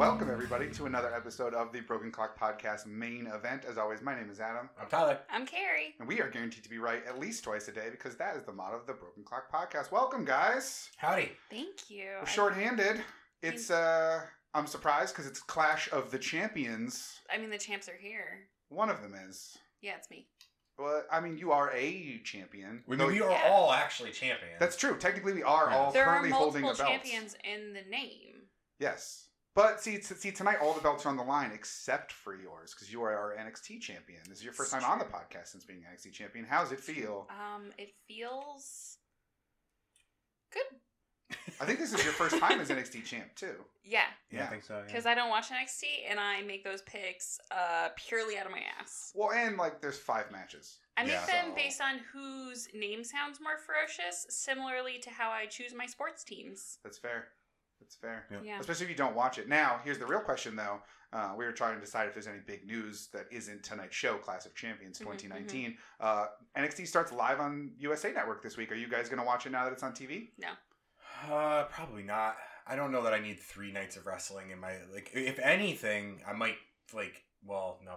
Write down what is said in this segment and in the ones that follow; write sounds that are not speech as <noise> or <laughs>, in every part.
Welcome, everybody, to another episode of the Broken Clock Podcast main event. As always, my name is Adam, I'm Tyler. I'm Carrie. and we are guaranteed to be right at least twice a day because that is the motto of the Broken Clock Podcast. Welcome, guys. Howdy. Thank you. We're short-handed. It's uh, I'm surprised because it's Clash of the Champions. I mean, the champs are here. One of them is. Yeah, it's me. Well, I mean, you are a champion. We, Though- we are Yeah. all actually champions. That's true. Technically, we are Yeah. all there are currently holding multiple the belts. champions in the name. Yes. But see, t- see tonight all the belts are on the line except for yours because you are our NXT champion. This is your first It's time on the podcast since being NXT champion. How's it feel? Um, it feels good. I think this is your first time as NXT champ too. <laughs> Yeah, Yeah, I think so. Yeah. because I don't watch NXT and I make those picks uh purely out of my ass. Well, and like there's five matches. I make Yeah. them So- based on whose name sounds more ferocious, similarly to how I choose my sports teams. That's fair. That's fair. Yeah. Yeah. Especially if you don't watch it. Now, here's the real question though. Uh, we were trying to decide if there's any big news that isn't tonight's show, Clash of Champions Mhm, 2019. Uh, NXT starts live on USA Network this week. Are you guys going to watch it now that it's on TV? No. Uh, probably not. I don't know that I need three nights of wrestling in my like. If anything, I might like. Well, no,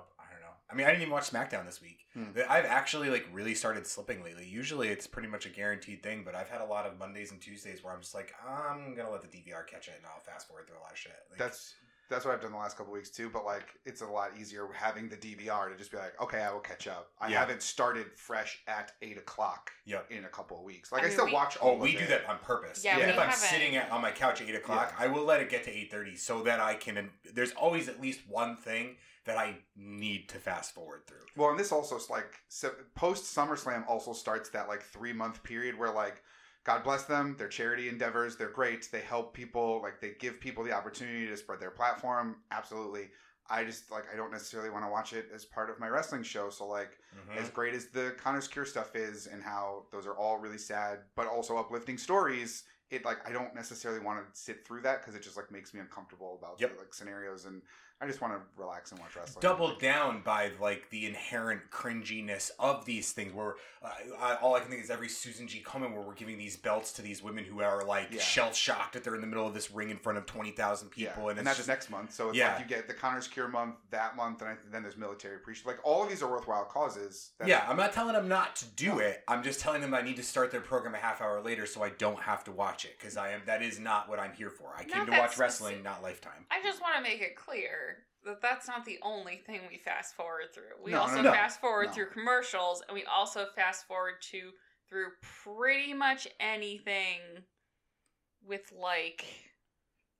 I don't know. I mean, I didn't even watch SmackDown this week. Hmm. I've actually like really started slipping lately. Usually, it's pretty much a guaranteed thing, but I've had a lot of Mondays and Tuesdays where I'm just like, I'm gonna let the DVR catch it, and I'll fast forward through a lot of shit. Like, That's that's what I've done the last couple weeks too. But like, it's a lot easier having the DVR to just be like, okay, I will catch up. I Yeah. haven't started fresh at eight o'clock Yep. in a couple of weeks. Like I I, mean, still we- watch Oh, all. we of do it. that on purpose. Yeah, Even if I'm haven't- sitting at, on my couch at eight o'clock, Yeah. I will let it get to eight thirty so that I can. There's always at least one thing that I need to fast forward through. Well, and this also like so post SummerSlam also starts that like three month period where like God bless them, their charity endeavors, they're great. They help people, like they give people the opportunity to spread their platform. Absolutely. I just like I don't necessarily want to watch it as part of my wrestling show. So like Mhm. as great as the Connor's Cure stuff is and how those are all really sad but also uplifting stories, it like I don't necessarily want to sit through that because it just like makes me uncomfortable about Yep. the like scenarios and I just want to relax and watch wrestling. doubled down by like the inherent cringiness of these things where uh, I, all i can think is every Susan G Komen where we're giving these belts to these women who are like Yeah. shell shocked that they're in the middle of this ring in front of 20000 people yeah. and and, that's just next month. So it's Yeah. like you get the Connor's Cure month that month, and I, then there's military appreciation. Like all of these are worthwhile causes. That's- yeah i'm not telling them not to do No. it i'm just telling them i need to start their program a half hour later so i don't have to watch it because i am that is not what i'm here for i came Not to that watch wrestling not lifetime I just want to make it clear that that's not the only thing we fast forward through. We No, also no, no. fast forward No. through commercials, and we also fast forward to through pretty much anything with like.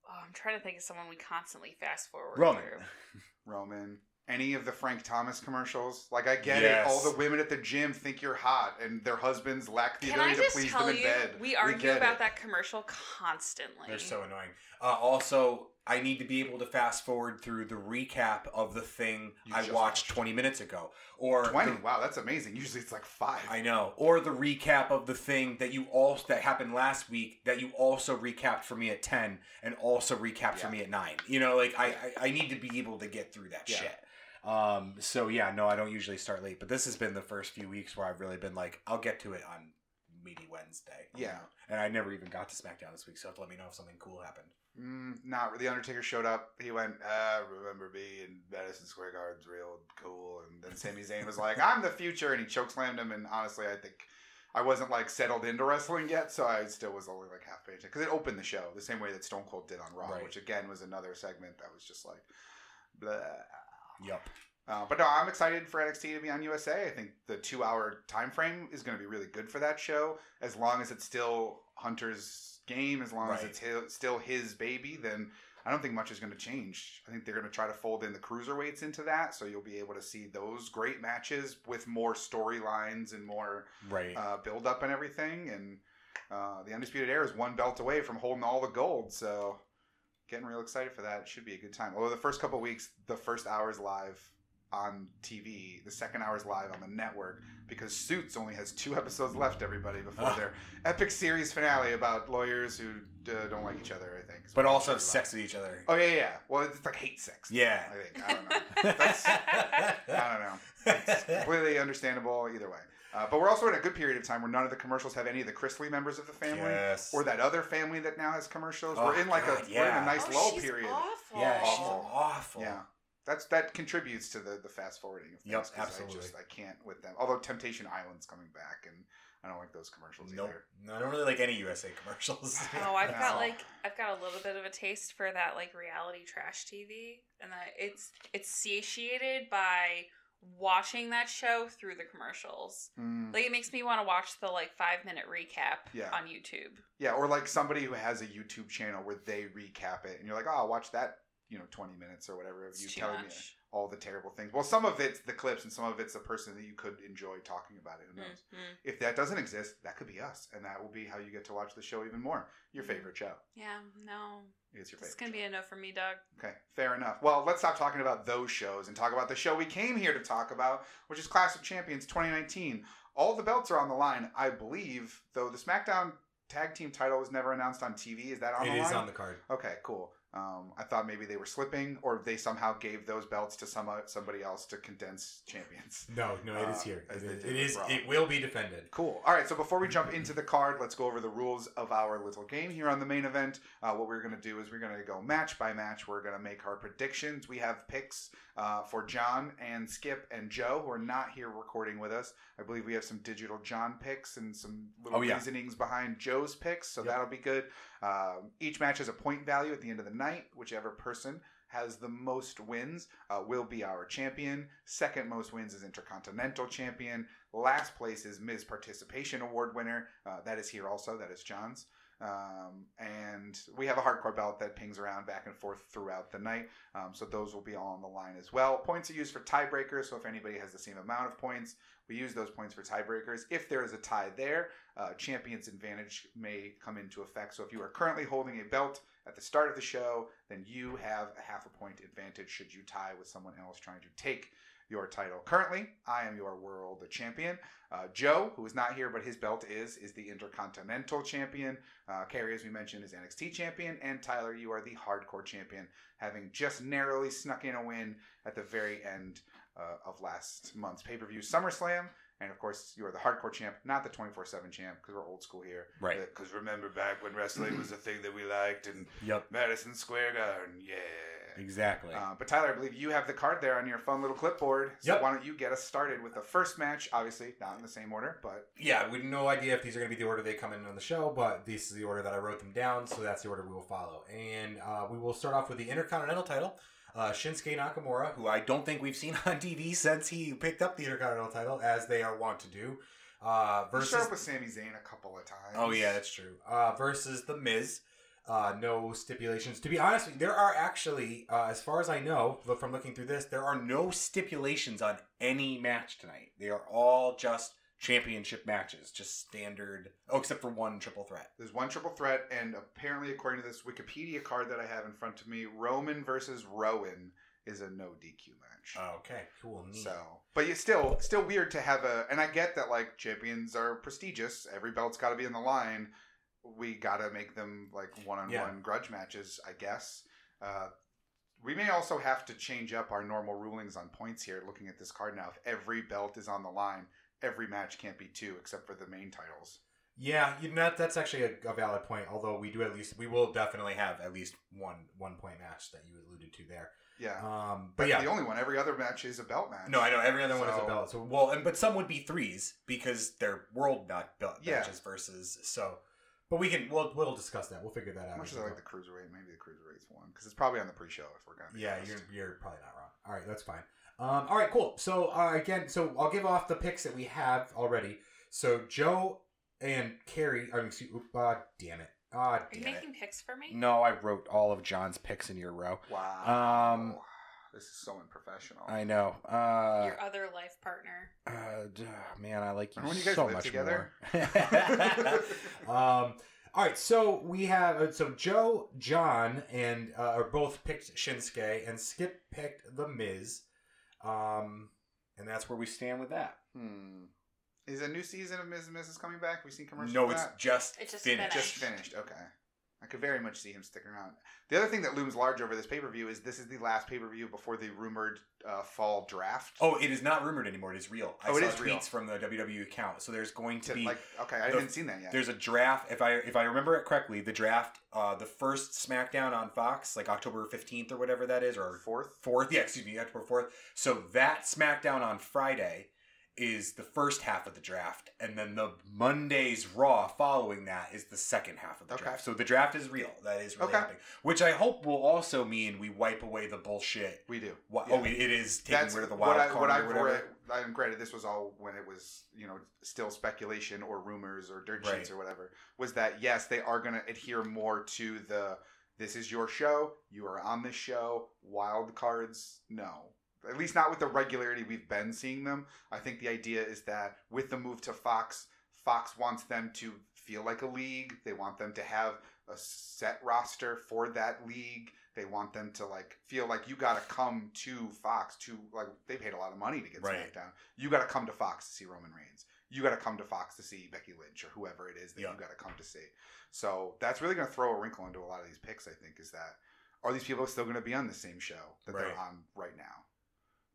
Oh, I'm trying to think of someone we constantly fast forward roman through. <laughs> Roman. Any of the Frank Thomas commercials, like I get Yes. it. All the women at the gym think you're hot, and their husbands lack the Can I ability just to please tell them in you, bed. we argue get about it. that commercial constantly. They're so annoying. Uh, also, I need to be able to fast forward through the recap of the thing You I watched watched. 20 minutes ago, or Twenty. the- wow, that's amazing. Usually it's like five. I know, or the recap of the thing that you also that happened last week that you also recapped for me at 10 and also recapped for me at 9. You know, like I, I I need to be able to get through that Yeah. shit. Um, so yeah, no, I don't usually start late, but this has been the first few weeks where I've really been like, I'll get to it on maybe Wednesday. Yeah. know? and I never even got to SmackDown this week, so have to let me know if something cool happened. Mm, not the Undertaker showed up. He went, uh, "Remember me?" And Madison Square Garden's real cool. And then Sami Zayn was like, "I'm the future," and he chokeslammed him. And honestly, I think I wasn't like settled into wrestling yet, so I still was only like half paying because it opened the show the same way that Stone Cold did on Raw, Right. which again was another segment that was just like, blah. Yup. Uh, but no, I'm excited for NXT to be on USA. I think the two hour time frame is going to be really good for that show. As long as it's still Hunter's game, as long as it's hi- still his baby, then I don't think much is going to change. I think they're going to try to fold in the cruiserweights into that, so you'll be able to see those great matches with more storylines and more Right. uh, build up and everything. And uh, the Undisputed Era is one belt away from holding all the gold, so getting real excited for that. It should be a good time. Although the first couple weeks, the first hour's live on TV, the second hour is live on the network because Suits only has two episodes left. Everybody before their epic series finale about lawyers who uh, don't like each other. I think, but also have sex with each other. Oh yeah, yeah. Well, it's like hate sex. Yeah. I think I don't know. That's <laughs> I don't know. It's completely understandable either way. Uh, but we're also in a good period of time where none of the commercials have any of the Chrisley members of the family, Yes. or that other family that now has commercials. Oh, we're in like God, a we're in a nice oh, lull she's period. Awful. yeah, she's Awful. awful. Yeah, that's that contributes to the the fast forwarding of things. Yep, 'cause I just I can't with them. Although Temptation Island's coming back, and I don't like those commercials Nope. either. No, I don't really like any USA commercials. <laughs> Oh, I've got like I've got a little bit of a taste for that like reality trash TV, and that it's it's satiated by watching that show through the commercials. Mm. Like it makes me want to watch the like five minute recap Yeah. on YouTube. Yeah, or like somebody who has a YouTube channel where they recap it, and you're like, oh, I'll watch that. You know, 20 minutes or whatever of you too telling me all the terrible things. Well, some of it's the clips, and some of it's the person that you could enjoy talking about it. Who knows? Mhm. If that doesn't exist, that could be us, and that will be how you get to watch the show even more. Your favorite show Yeah, no, it's your it's favorite. gonna show. be a no for me, Doug. Okay, fair enough. Well, let's stop talking about those shows and talk about the show we came here to talk about, which is Clash of Champions 2019. All the belts are on the line, I believe, though the SmackDown tag team title was never announced on TV. Is that on It the is line? on the card. Okay, cool. Um, I thought maybe they were slipping, or they somehow gave those belts to some somebody else to condense champions. <laughs> No, no, it is Uh, here. It It, with is, Raw. it will be defended. Cool. All right. So before we jump into the card, let's go over the rules of our little game here on the main event. Uh, what we're going to do is we're going to go match by match. We're going to make our predictions. We have picks uh, for John and Skip and Joe, who are not here recording with us. I believe we have some digital John picks and some little Oh, yeah. reasonings behind Joe's picks. So Yep. that'll be good. Um, each match has a point value at the end of the night. Whichever person has the most wins uh, will be our champion. Second most wins is Intercontinental Champion. Last place is Ms. Participation Award winner. Uh, that is here also. That is John's. Um, and we have a hardcore belt that pings around back and forth throughout the night. Um, so those will be all on the line as well. Points are used for tiebreakers. So if anybody has the same amount of points, we use those points for tiebreakers. If there is a tie there, uh, champion's advantage may come into effect. So if you are currently holding a belt at the start of the show, then you have a half a point advantage should you tie with someone else trying to take your title. Currently, I am your world champion. Uh, Joe, who is not here, but his belt is, is the Intercontinental Champion. Uh, Carrie, as we mentioned, is NXT Champion. And Tyler, you are the Hardcore Champion, having just narrowly snuck in a win at the very end uh, of last month's pay per view SummerSlam. And of course, you are the Hardcore Champ, not the 24 7 champ, because we're old school here. Right. Because remember back when wrestling was a thing that we liked and Yep. Madison Square Garden, yeah. Exactly. Uh, but Tyler, I believe you have the card there on your fun little clipboard. So Yep. why don't you get us started with the first match? Obviously, not in the same order, but yeah, we have no idea if these are going to be the order they come in on the show, but this is the order that I wrote them down, so that's the order we will follow. And uh, we will start off with the Intercontinental title. Uh, Shinsuke Nakamura, who I don't think we've seen <laughs> on TV since he picked up the Intercontinental title, as they are wont to do. Uh, he versus showed up with Sami Zayn a couple of times. Oh yeah, that's true. Uh, versus the Miz. Uh, no stipulations. To be honest, you, there are actually, uh, as far as I know, look from looking through this, there are no stipulations on any match tonight. They are all just championship matches, just standard. Oh, except for one triple threat. There's one triple threat, and apparently, according to this Wikipedia card that I have in front of me, Roman versus Rowan is a no DQ match. Okay, cool, neat. So, but it's still still weird to have a, and I get that like champions are prestigious. Every belt's got to be in the line. We got to make them like one on Yeah. one grudge matches, I guess. Uh, we may also have to change up our normal rulings on points here. Looking at this card now, if every belt is on the line, every match can't be two except for the main titles. yeah, you know, that's actually a, a valid point. Although we do at least, we will definitely have at least one one point match that you alluded to there. Yeah, Um, but that's yeah, the only one. Every other match is a belt match. No, I know every other one is a belt. So well, and but some would be threes because they're world not belt Yeah. matches versus so. But we can we'll we'll discuss that. We'll figure that out. As much as as I like go. the cruiserweight, maybe the cruiserweight's one because it's probably on the pre-show if we're gonna. Be yeah, honest. you're you're probably not wrong. All right, that's fine. Um, all right, cool. So uh, again, so I'll give off the picks that we have already. So Joe and Carrie. I mean, excuse, oop, uh, damn it. Ah, Are you damn it. making picks for me? No, I wrote all of John's picks in your row. Wow. Um, this is so unprofessional. I know. Uh, Your other life partner. Uh, man, I like you when you guys so live much together? more. <laughs> um, all right, so we have uh, so Joe, John, and uh, are both picked Shinsuke, and Skip picked the Miz. Um, and that's where we stand with that. Hmm. Is a new season of Miz and Mrs. coming back? We seen commercials. No, for it's that? just It just finished. finished. just finished. Okay. I could very much see him sticking around. The other thing that looms large over this pay per view is this is the last pay per view before the rumored uh, fall draft. Oh, it is not rumored anymore. It is real. I Oh, it saw is tweets real. from the WWE account. So there's going to To, be like, okay, I the- haven't seen that yet. there's a draft. If I if I remember it correctly, the draft, uh, the first SmackDown on Fox, like October fifteenth or whatever that is, or fourth. fourth. Yeah, excuse me, October fourth. So that SmackDown on Friday is the first half of the draft, and then the Monday's Raw following that is the second half of the Okay. draft. So the draft is real. That is really Okay. happening. Which I hope will also mean we wipe away the bullshit. We do. What, Yeah. Oh, it is taking That's rid of the what wild I, card what or I've whatever. read. And granted, this was all when it was you know still speculation or rumors or dirt sheets Right. or whatever. Was that yes, they are going to adhere more to the this is your show, you are on this show. Wild cards, no. At least not with the regularity we've been seeing them. I think the idea is that with the move to Fox, Fox wants them to feel like a league. They want them to have a set roster for that league. They want them to like feel like you got to come to Fox to like they paid a lot of money to get Right. SmackDown. You got to come to Fox to see Roman Reigns. You got to come to Fox to see Becky Lynch or whoever it is that Yeah. you got to come to see. So that's really going to throw a wrinkle into a lot of these picks. I think is that are these people still going to be on the same show that Right. they're on right now?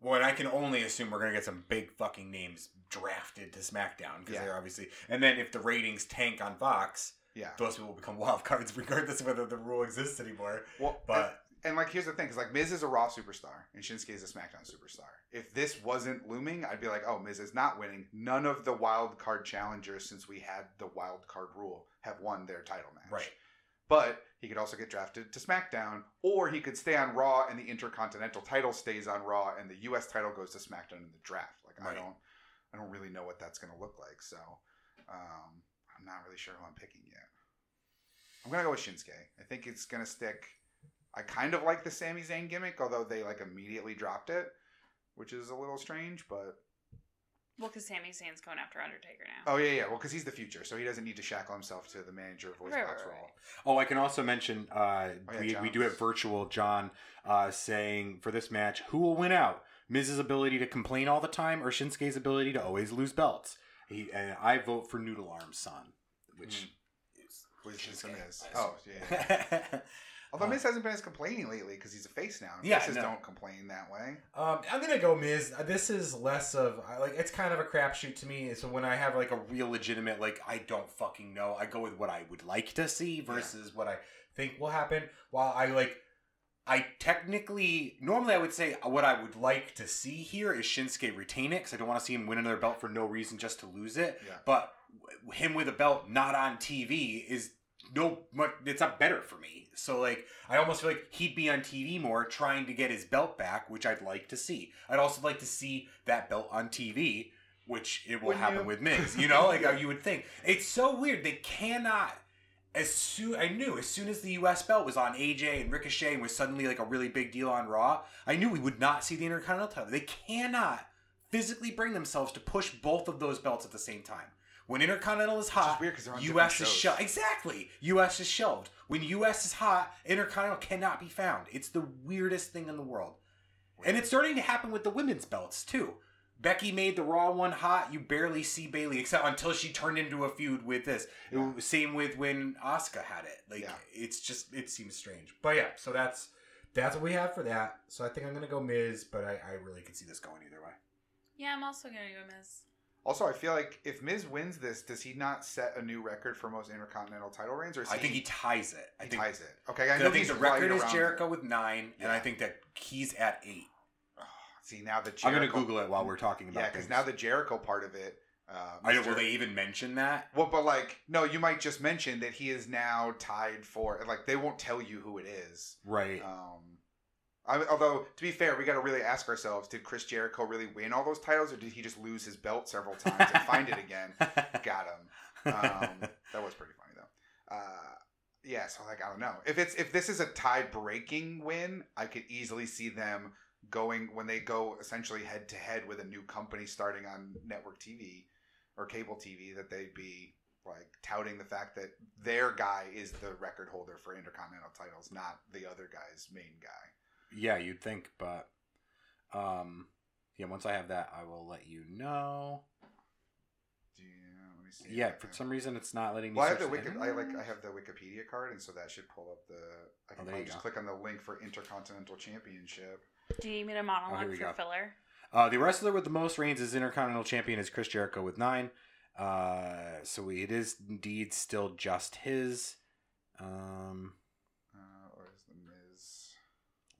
Well, and I can only assume we're gonna get some big fucking names drafted to SmackDown because Yeah. they're obviously. And then if the ratings tank on Fox, Yeah. those people will become <laughs> wild cards regardless of whether the rule exists anymore. Well, But And like, here's the thing: is like Miz is a Raw superstar and Shinsuke is a SmackDown superstar. If this wasn't looming, I'd be like, oh, Miz is not winning. None of the wild card challengers since we had the wild card rule have won their title match. right, But he could also get drafted to SmackDown, or he could stay on Raw and the Intercontinental title stays on Raw and the U.S. title goes to SmackDown in the draft. Like, I don't, I don't really know what that's going to look like. So, um, I'm not really sure who I'm picking yet. I'm gonna go with Shinsuke. I think it's gonna stick. I kind of like the Sami Zayn gimmick, although they like immediately dropped it, which is a little strange. But Well, because Sami Zayn's going after Undertaker now. oh yeah, yeah. Well, because he's the future, so he doesn't need to shackle himself to the manager voice Right, box right, role. Oh, I can also mention uh, Oh, yeah, we, we do have virtual John uh, saying for this match, who will win out? Miz's ability to complain all the time or Shinsuke's ability to always lose belts? He, and I vote for Noodle Arm's son, which is Which is Shinsuke, Miz. I Oh yeah. <laughs> Although Uh, Miz hasn't been as complaining lately because he's a face now. Yeah, Faces no. don't complain that way. Um, I'm gonna go Miz. This is less of like it's kind of a crapshoot to me. So when I have like a real legitimate like I don't fucking know, I go with what I would like to see versus what I think will happen. While I like, I technically normally I would say what I would like to see here is Shinsuke retain it because I don't want to see him win another belt for no reason just to lose it. Yeah. But w- him with a belt not on TV is no much. It's not better for me. So like, I almost feel like he'd be on TV more, trying to get his belt back, which I'd like to see. I'd also like to see that belt on TV, which it will Wouldn't happen you? with Miz. You <laughs> know, like how you would think. It's so weird. They cannot. As soon I knew, as soon as the U.S. belt was on AJ and Ricochet and was suddenly like a really big deal on Raw, I knew we would not see the Intercontinental title. They cannot physically bring themselves to push both of those belts at the same time. When Intercontinental is hot, is weird because they're on U.S. is shelved. Exactly. U.S. is shelved. When U.S. is hot, Intercontinental cannot be found. It's the weirdest thing in the world. And it's starting to happen with the women's belts, too. Becky made the Raw one hot. You barely see Bayley, except until she turned into a feud with this. It Yeah. was same with when Asuka had it. Like Yeah. it's just it seems strange. But yeah, so that's that's what we have for that. So I think I'm gonna go Miz, but I, I really could see this going either way. Yeah, I'm also gonna go Miz. Also, I feel like if Miz wins this, does he not set a new record for most Intercontinental title reigns? Or is I he, think he ties it. I he think ties it. Okay, I I know think he's the record is Jericho there. with nine, and I think that he's at eight. Oh, <sighs> see now the I'm gonna Google it while we're talking about. Yeah, because now the Jericho part of it. Uh, I know. Mr. Will they even mention that? Well, but like, no, you might just mention that he is now tied for. Like, they won't tell you who it is. Right. Um, I, although to be fair, we got to really ask ourselves: Did Chris Jericho really win all those titles, or did he just lose his belt several times and find it again? <laughs> Got him. Um, that was pretty funny though. Uh, yeah, so like I don't know if it's if this is a tie-breaking win, I could easily see them going when they go essentially head to head with a new company starting on network TV or cable TV that they'd be like touting the fact that their guy is the record holder for intercontinental titles, not the other guy's main guy. Yeah, you'd think, but um, yeah. Once I have that, I will let you know. Yeah, let me me see. Yeah, for can- some reason it's not letting me. Well, I have the. Wiki- I like I have the Wikipedia card, and so that should pull up the. I can Oh, there probably just go. click on the link for Intercontinental Championship. Do you need a to Oh, monologue for go. filler? Uh, the wrestler with the most reigns as Intercontinental Champion is Chris Jericho with nine. Uh, so it is indeed still just his. Um, Uh, or is the Miz?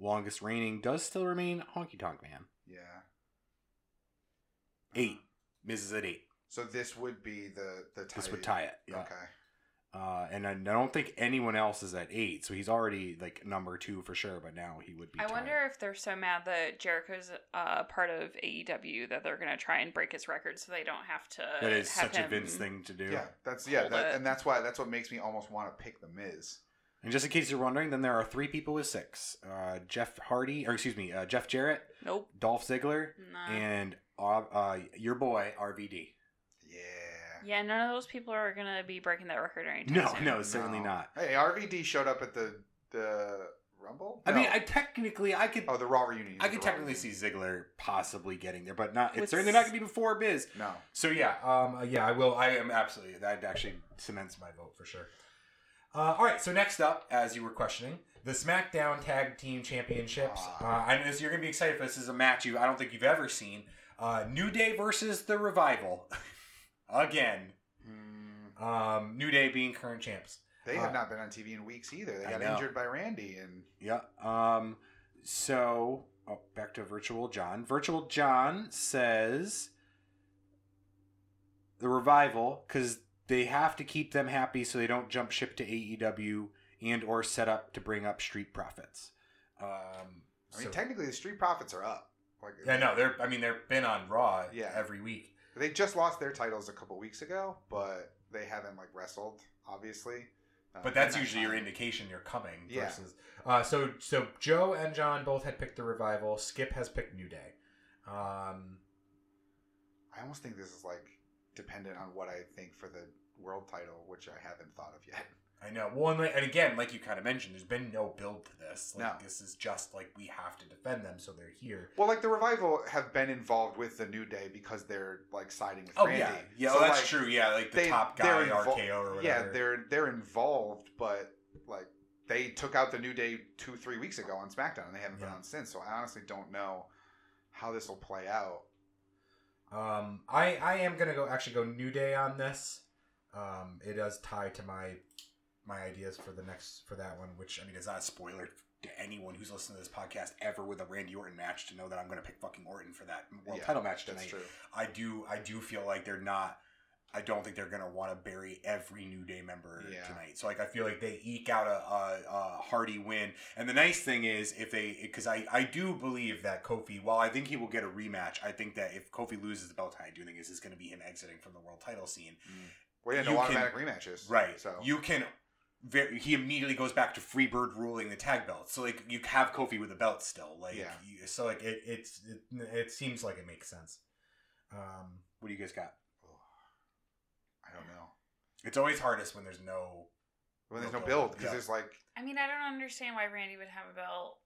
Longest reigning does still remain Honky Tonk Man. Yeah. Eight. Misses at eight. So this would be the the tie. This would tie it. Yeah. Okay. Uh, and I I don't think anyone else is at eight, so he's already like number two for sure. But now he would be. I tied. wonder if they're so mad that Jericho's uh, part of AEW that they're gonna try and break his record so they don't have to. that is have such a Vince thing to do. Yeah, that's yeah, that, and that's why that's what makes me almost want to pick the Miz. And just in case you're wondering, then there are three people with six: uh, Jeff Hardy, or excuse me, uh, Jeff Jarrett, Nope. Dolph Ziggler, Nah. and uh, uh, your boy RVD. Yeah. yeah, none of those people are gonna be breaking that record anytime No, soon. no, certainly not. Hey, RVD showed up at the the Rumble. I mean, I technically I could oh the Raw reunion. I could The Raw technically see reunion. Ziggler possibly getting there, but not. It's With certainly not going to be before Miz. No. So yeah, um, uh, yeah, I will. I am absolutely. That actually cements my vote for sure. Uh, all right, so next up, as you were questioning, the SmackDown Tag Team Championships. Uh, Ah. I know you're going to be excited for this. This is a match you I don't think you've ever seen. Uh, New Day versus the Revival, <laughs> again. Mm, Um, New Day being current champs. they have Uh, not been on TV in weeks either. They I got know. injured by Randy, and Yeah. Um. So, oh, back to Virtual John. Virtual John says the revival because they have to keep them happy so they don't jump ship to AEW and or set up to bring up Street Profits. Um. I mean, so- technically the Street Profits are up. Like, yeah, no, they're. I mean, they've been on Raw Yeah. every week. They just lost their titles a couple weeks ago, but they haven't like wrestled, obviously. Uh, But that's usually your indication you're coming. Yeah. Versus, uh, so so Joe and John both had picked the revival. Skip has picked New Day. Um, I almost think this is like dependent on what I think for the world title, which I haven't thought of yet. <laughs> I know. Well, and, like- and again, like you kind of mentioned, there's been no build to this. Like, No. This is just like we have to defend them, so they're here. Well, like the revival have been involved with the New Day because they're like siding with Oh Randy. yeah, yeah. So, oh, that's like, true. Yeah, like the they- top guy, invol- RKO or whatever. Yeah, they're they're involved, but like they took out the New Day two three weeks ago on SmackDown, and they haven't been on since. So I honestly don't know how this will play out. Um, I I am gonna go actually go New Day on this. Um, it does tie to my my ideas for the next for that one, which I mean is not a spoiler to anyone who's listening to this podcast ever with a Randy Orton match to know that I'm gonna pick fucking Orton for that world Yeah, title match tonight. I do I do feel like they're not I don't think they're gonna want to bury every New Day member Yeah. tonight. So like I feel like they eke out a, a, a hearty win. And the nice thing is if they because I I do believe that Kofi while I think he will get a rematch, I think that if Kofi loses the belt, I do think this is going to be him exiting from the world title scene. Well, yeah, You no can- automatic rematches. Right. So you can. Very, he immediately goes back to Freebird ruling the tag belt. So like you have Kofi with a belt still. Like Yeah. you, so like it it's it, it seems like it makes sense. Um, what do you guys got? I don't know. It's always hardest when there's no. When there's No no build, build, because yeah. there's like I mean, I don't understand why Randy would have a belt.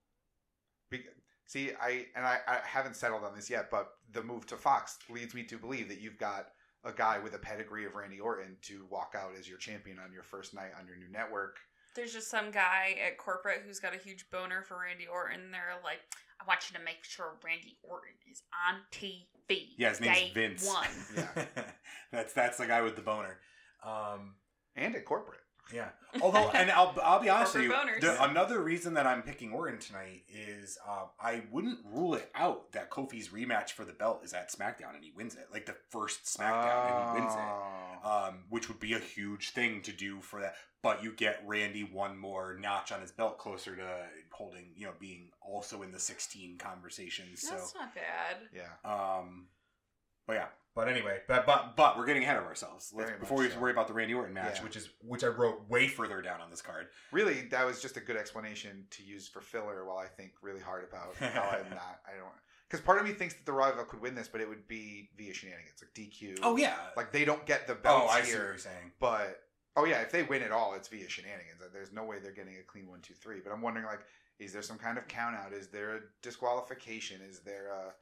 Be- See, I and I, I haven't settled on this yet, but the move to Fox leads me to believe that you've got a guy with a pedigree of Randy Orton to walk out as your champion on your first night on your new network. There's just some guy at corporate who's got a huge boner for Randy Orton. They're like, I want you to make sure Randy Orton is on TV. Yeah, his name's day Vince. One. Yeah. <laughs> that's that's the guy with the boner. Um, And at corporate. Yeah. Although, and I'll I'll be <laughs> honest with you, Corporate the, another reason that I'm picking Orton tonight is uh, I wouldn't rule it out that Kofi's rematch for the belt is at SmackDown and he wins it, like the first SmackDown and he wins it. Oh. um, which would be a huge thing to do for that. But you get Randy one more notch on his belt, closer to holding, you know, being also in the 16 conversations. So, That's not bad. Yeah. um, but yeah. But anyway, but but but we're getting ahead of ourselves. Let's, before we so. worry about the Randy Orton match, Yeah. which is which I wrote way further down on this card. Really, that was just a good explanation to use for filler while I think really hard about how I'm <laughs> not. I don't. Because part of me thinks that the rival could win this, but it would be via shenanigans, like DQ. Oh yeah. Like they don't get the oh, belts I see what here. you're saying. But oh yeah, if they win at all, it's via shenanigans. There's no way they're getting a clean one, two, three. But I'm wondering, like, is there some kind of count out? Is there a disqualification? Is there a,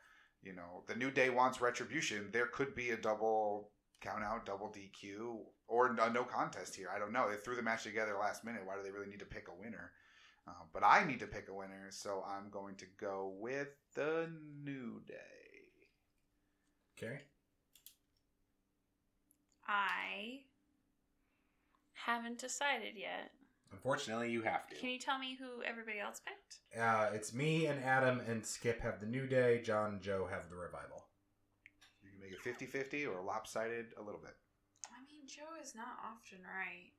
you know, the New Day wants retribution? There could be a double count out, double DQ, or a no contest here. I don't know. They threw the match together last minute. Why do they really need to pick a winner? Uh, but I need to pick a winner, so I'm going to go with the New Day. Okay. I haven't decided yet. Unfortunately, you have to. Can you tell me who everybody else picked? Uh, it's me and Adam and Skip have the New Day. John and Joe have the Revival. You can make it 50 50 or lopsided a little bit. I mean, Joe is not often right.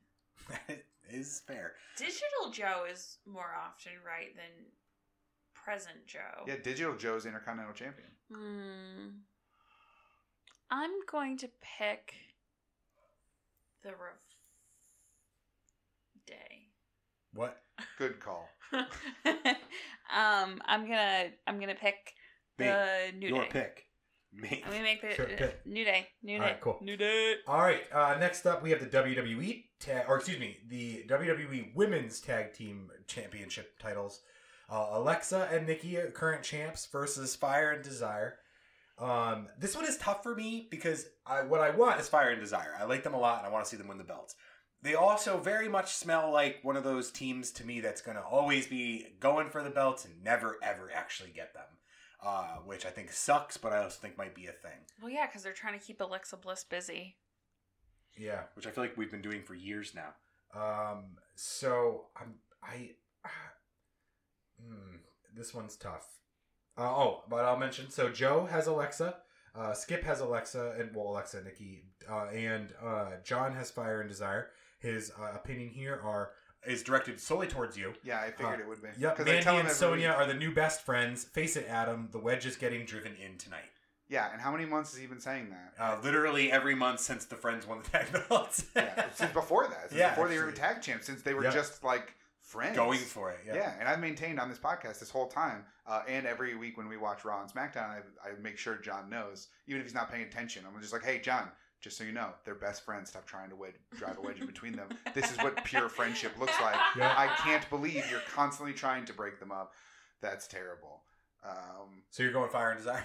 <laughs> That is fair. Digital Joe is more often right than present Joe. Yeah, Digital Joe's Intercontinental Champion. Hmm. I'm going to pick the Rev Day. What? Good call. <laughs> um, I'm gonna I'm gonna pick Me. the New Your Day. pick. Me. I'm gonna make the Sure, uh, pick. New Day. New Day. Alright, cool. New Day. All right. Uh, next up, we have the WWE tag, or excuse me, the WWE Women's Tag Team Championship titles. Uh, Alexa and Nikki, are current champs, versus Fire and Desire. Um, this one is tough for me because I, what I want is Fire and Desire. I like them a lot, and I want to see them win the belts. They also very much smell like one of those teams to me that's going to always be going for the belts and never ever actually get them, uh, which I think sucks, but I also think might be a thing. Well, yeah, because they're trying to keep Alexa Bliss busy. Yeah, which I feel like we've been doing for years now. Um, so I'm I, <sighs> hmm, this one's tough. Uh, oh, but I'll mention. So Joe has Alexa, uh, Skip has Alexa, and well, Alexa, Nikki, uh, and uh, John has Fire and Desire. His uh, opinion here are is directed solely towards you. Yeah, I figured Uh, it would be. Yep, Mandy tell and him Sonya week- are the new best friends. Face it, Adam, the wedge is getting driven in tonight. Yeah, and how many months has he been saying that? Uh, literally every month since the friends won the tag belts. <laughs> yeah, since <laughs> before that. Since Yeah, before they were actually. tag champs, since they were Yeah. just like friends. Going for it. Yeah. Yeah. and I've maintained on this podcast this whole time, uh, and every week when we watch Raw and SmackDown, I, I make sure John knows, even if he's not paying attention. I'm just like, hey, John, just so you know, they're best friends. Stop trying to wed- drive a wedge in between them. This is what pure friendship looks like. <laughs> Yeah. I can't believe you're constantly trying to break them up. That's terrible. Um, So you're going Fire and Desire.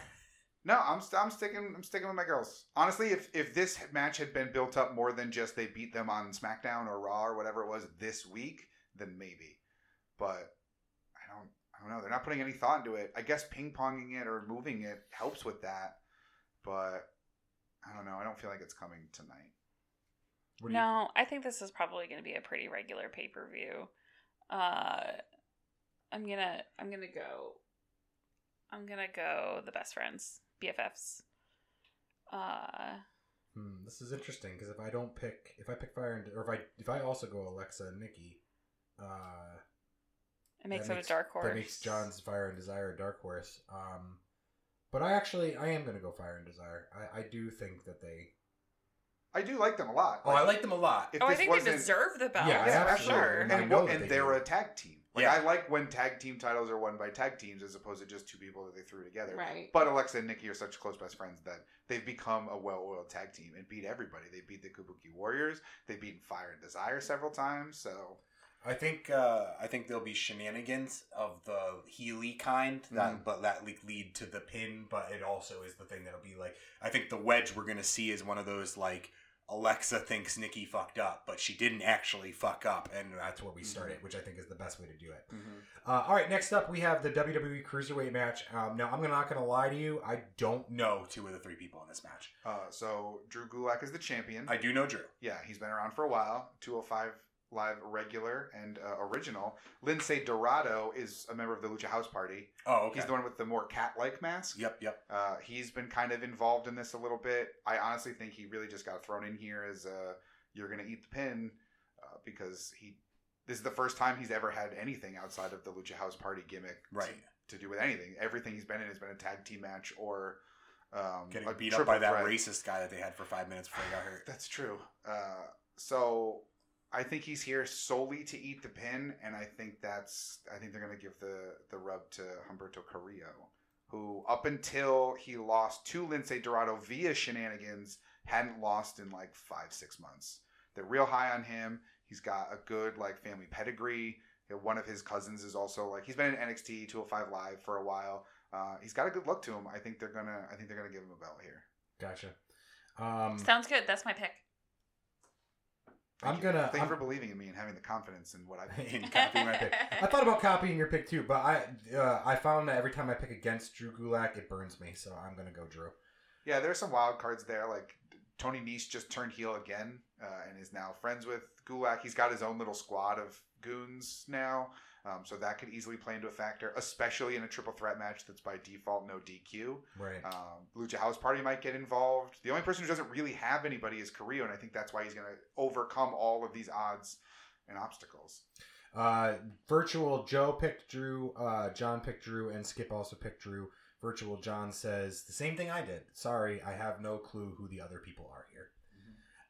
no, I'm st- I'm sticking I'm sticking with my girls. Honestly, if if this match had been built up more than just they beat them on SmackDown or Raw or whatever it was this week, then maybe. But I don't I don't know. They're not putting any thought into it. I guess ping ponging it or moving it helps with that, but I don't know. I don't feel like it's coming tonight. What do you- No, I think this is probably going to be a pretty regular pay per view. Uh, I'm gonna I'm gonna go. I'm gonna go the best friends BFFs. Uh, Hmm, this is interesting because if I don't pick, if I pick Fire and or if I if I also go Alexa and Nikki, uh, it makes that it a dark horse. That makes John's Fire and Desire a dark horse. Um, but I actually I am gonna go Fire and Desire. I, I do think that they. I do like them a lot. Oh, I like them a lot. if Oh, I this think they wasn't- deserve the belt. Yeah, for absolutely. sure. And I and, know well, that and they they're do. a tag team. Like Yeah. I like when tag team titles are won by tag teams as opposed to just two people that they threw together. Right. But Alexa and Nikki are such close best friends that they've become a well-oiled tag team and beat everybody. They beat the Kabuki Warriors. They've beaten Fire and Desire several times. So I think uh, I think there'll be shenanigans of the Healy kind that Mhm. but that le- lead to the pin, but it also is the thing that'll be like I think the wedge we're gonna see is one of those like Alexa thinks Nikki fucked up, but she didn't actually fuck up, and that's where we start it, which I think is the best way to do it. Uh, all right, next up we have the WWE Cruiserweight match. Um, now I'm not gonna lie to you, I don't know two of the three people in this match. uh, so Drew Gulak is the champion. I do know Drew. yeah, he's been around for a while. 205 Live regular and uh, original. Lince Dorado is a member of the Lucha House Party. Oh, okay. He's the one with the more cat-like mask. Yep, yep. Uh, he's been kind of involved in this a little bit. I honestly think he really just got thrown in here as uh, you're going to eat the pin uh, because he. This is the first time he's ever had anything outside of the Lucha House Party gimmick Right. to, do with anything. Everything he's been in has been a tag team match or um, Getting beat up by that threat. racist guy that they had for five minutes before he got hurt. <sighs> That's true. Uh, so I think he's here solely to eat the pin, and I think that's I think they're going to give the the rub to Humberto Carrillo, who up until he lost to Lince Dorado via shenanigans hadn't lost in like five six months. They're real high on him. He's got a good like family pedigree. You know, one of his cousins is also like he's been in NXT 205 Live for a while. Uh, he's got a good look to him. I think they're gonna I think they're gonna give him a belt here. Gotcha. Um, Sounds good. That's my pick. I'm gonna. Thank you I'm- for believing in me and having the confidence in what I. <laughs> in copying my pick. I thought about copying your pick too, but I uh, I found that every time I pick against Drew Gulak, it burns me. So I'm gonna go Drew. Yeah, there's some wild cards there. Like Tony Nese just turned heel again uh, and is now friends with Gulak. He's got his own little squad of goons now, um, so that could easily play into a factor, especially in a triple threat match that's by default no DQ. Right. Um, Lucha House Party might get involved. The only person who doesn't really have anybody is Carrillo, and I think that's why he's going to overcome all of these odds and obstacles. Uh, Virtual Joe picked Drew. Uh, John picked Drew, and Skip also picked Drew. Virtual John says the same thing I did. Sorry, I have no clue who the other people are here.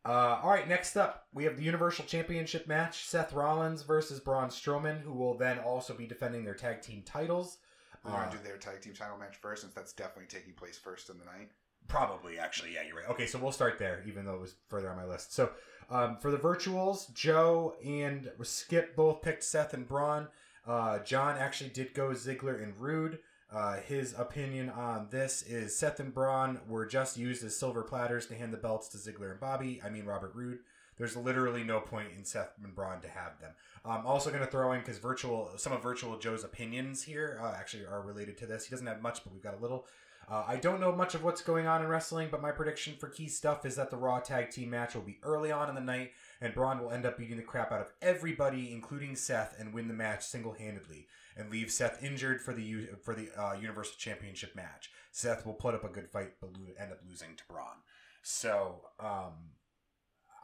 Uh, all right, next up, we have the Universal Championship match Seth Rollins versus Braun Strowman, who will then also be defending their tag team titles. We want to do their tag team title match first, since that's definitely taking place first in the night. Probably, actually, yeah, you're right. Okay, so we'll start there, even though it was further on my list. So, um, for the virtuals, Joe and Skip both picked Seth and Braun. Uh, John actually did go Ziggler and Roode. Uh, his opinion on this is Seth and Braun were just used as silver platters to hand the belts to Ziggler and Bobby. I mean Robert Roode. There's literally no point in Seth and Braun to have them. I'm also going to throw in because virtual some of virtual Joe's opinions here uh, actually are related to this. He doesn't have much, but we've got a little. Uh, I don't know much of what's going on in wrestling, but my prediction for key stuff is that the Raw Tag Team match will be early on in the night, and Braun will end up beating the crap out of everybody, including Seth, and win the match single handedly, and leave Seth injured for the for the uh, Universal Championship match. Seth will put up a good fight, but end up losing to Braun. So, um,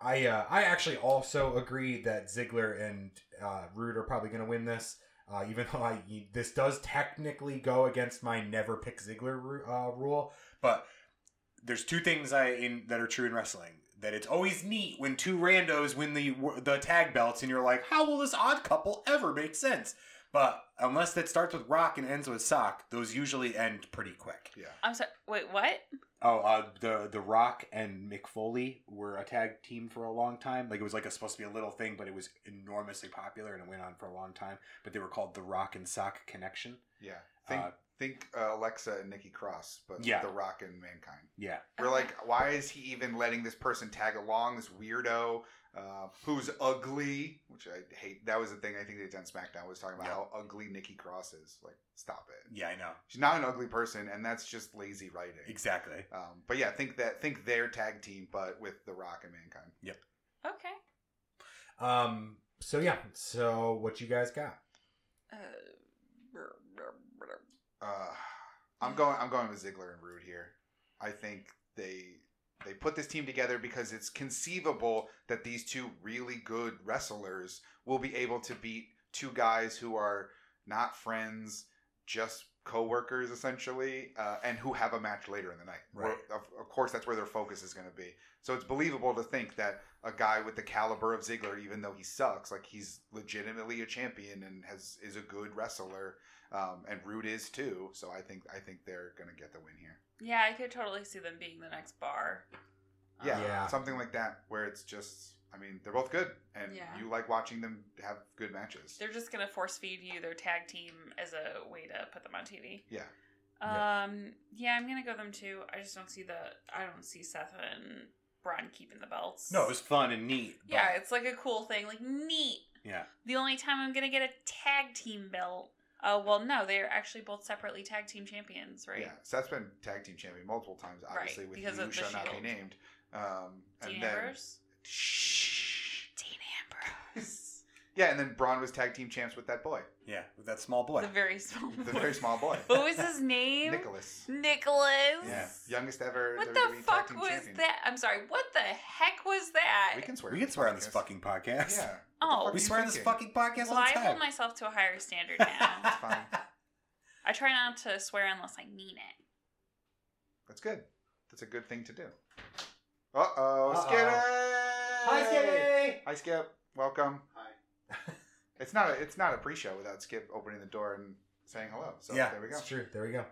I uh, I actually also agree that Ziggler and uh, Roode are probably going to win this. Uh, even <laughs> though I this does technically go against my never pick Ziggler uh, rule, but there's two things I in that are true in wrestling. That it's always neat when two randos win the the tag belts, and you're like, how will this odd couple ever make sense? But unless that starts with Rock and ends with Sock, those usually end pretty quick. Yeah. I'm sorry. Wait, what? Oh, uh, the the Rock and Mick Foley were a tag team for a long time. Like it was like a, supposed to be a little thing, but it was enormously popular and it went on for a long time. But they were called the Rock and Sock Connection. Yeah. Think Uh, think uh, Alexa and Nikki Cross, but Yeah. The Rock and Mankind. Yeah, We're like, why is he even letting this person tag along? This weirdo uh, who's ugly, which I hate. That was the thing I think they did on SmackDown was talking about Yeah. how ugly Nikki Cross is. Like, stop it. yeah, I know She's not an ugly person, and that's just lazy writing. exactly. Um, but yeah, think that think their tag team, but with The Rock and Mankind. Yep. Okay. Um. So yeah. So what you guys got? Uh. Uh, I'm going. I'm going with Ziggler and Roode here. I think they they put this team together because it's conceivable that these two really good wrestlers will be able to beat two guys who are not friends, just co-workers essentially, uh, and who have a match later in the night. Right. Of, of course, that's where their focus is going to be. So it's believable to think that a guy with the caliber of Ziggler, even though he sucks, like he's legitimately a champion and has is a good wrestler, um, and Roode is too. So I think I think they're going to get the win here. Yeah, I could totally see them being the next bar. Yeah, Um, Yeah. something like that where it's just. I mean, they're both good, and Yeah. you like watching them have good matches. They're just gonna force feed you their tag team as a way to put them on TV. Yeah. Yeah. Um. Yeah, I'm gonna go them too. I just don't see the. I don't see Seth and Braun keeping the belts. No, it was fun and neat. but- Yeah, it's like a cool thing. Like neat. Yeah. The only time I'm gonna get a tag team belt. Oh well, no, they're actually both separately tag team champions, right? Yeah, Seth's been tag team champion multiple times, obviously, Right, with because you of the shall not be named. Um, and Dean then, Ambrose. Shh. Dean Ambrose. <laughs> Yeah, and then Braun was tag team champs with that boy, Yeah, with that small boy. the very small. the boy. very small boy, What was his name? Nicholas. Nicholas. Yeah, youngest ever. What WWE the tag fuck team was champion. that? I'm sorry. What the heck was that? We can swear. we can swear on this fucking podcast. Yeah. Oh. We swear are on this fucking podcast well, all the I hold myself to a higher standard <laughs> now. It's fine. I try not to swear unless I mean it. That's good. That's a good thing to do. Uh oh, Uh-oh. Skip! Hi, Skippy. Hi, Skip. Welcome. Hi. <laughs> It's not a it's not a pre-show without Skip opening the door and saying hello. So yeah, there we go. It's true. There we go.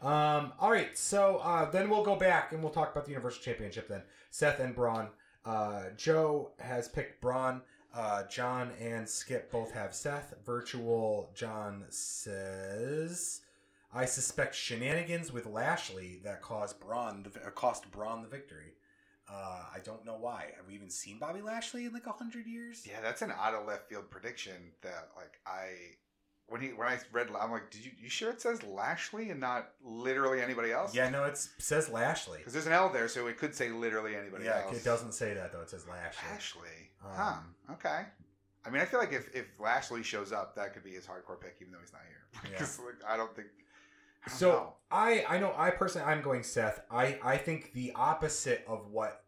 Um, all right, so uh, then we'll go back and we'll talk about the Universal Championship then. Seth and Braun. Uh, Joe has picked Braun. Uh, John and Skip both have Seth. Virtual John says, "I suspect shenanigans with Lashley that caused Braun the, uh, cost Braun the victory." Uh, I don't know why. Have we even seen Bobby Lashley in like a hundred years? Yeah, that's an out of left field prediction that like I when he when I read I'm like, did you you sure it says Lashley and not literally anybody else? Yeah, no, it says Lashley. Because there's an L there, so it could say literally anybody Yeah, else. it doesn't say that though. It says Lashley. Lashley. Um, huh. Okay. I mean, I feel like if, if Lashley shows up, that could be his hardcore pick, even though he's not here. <laughs> Yeah. Because like, I don't think. I don't So know. I I know I personally I'm going Seth. I I think the opposite of what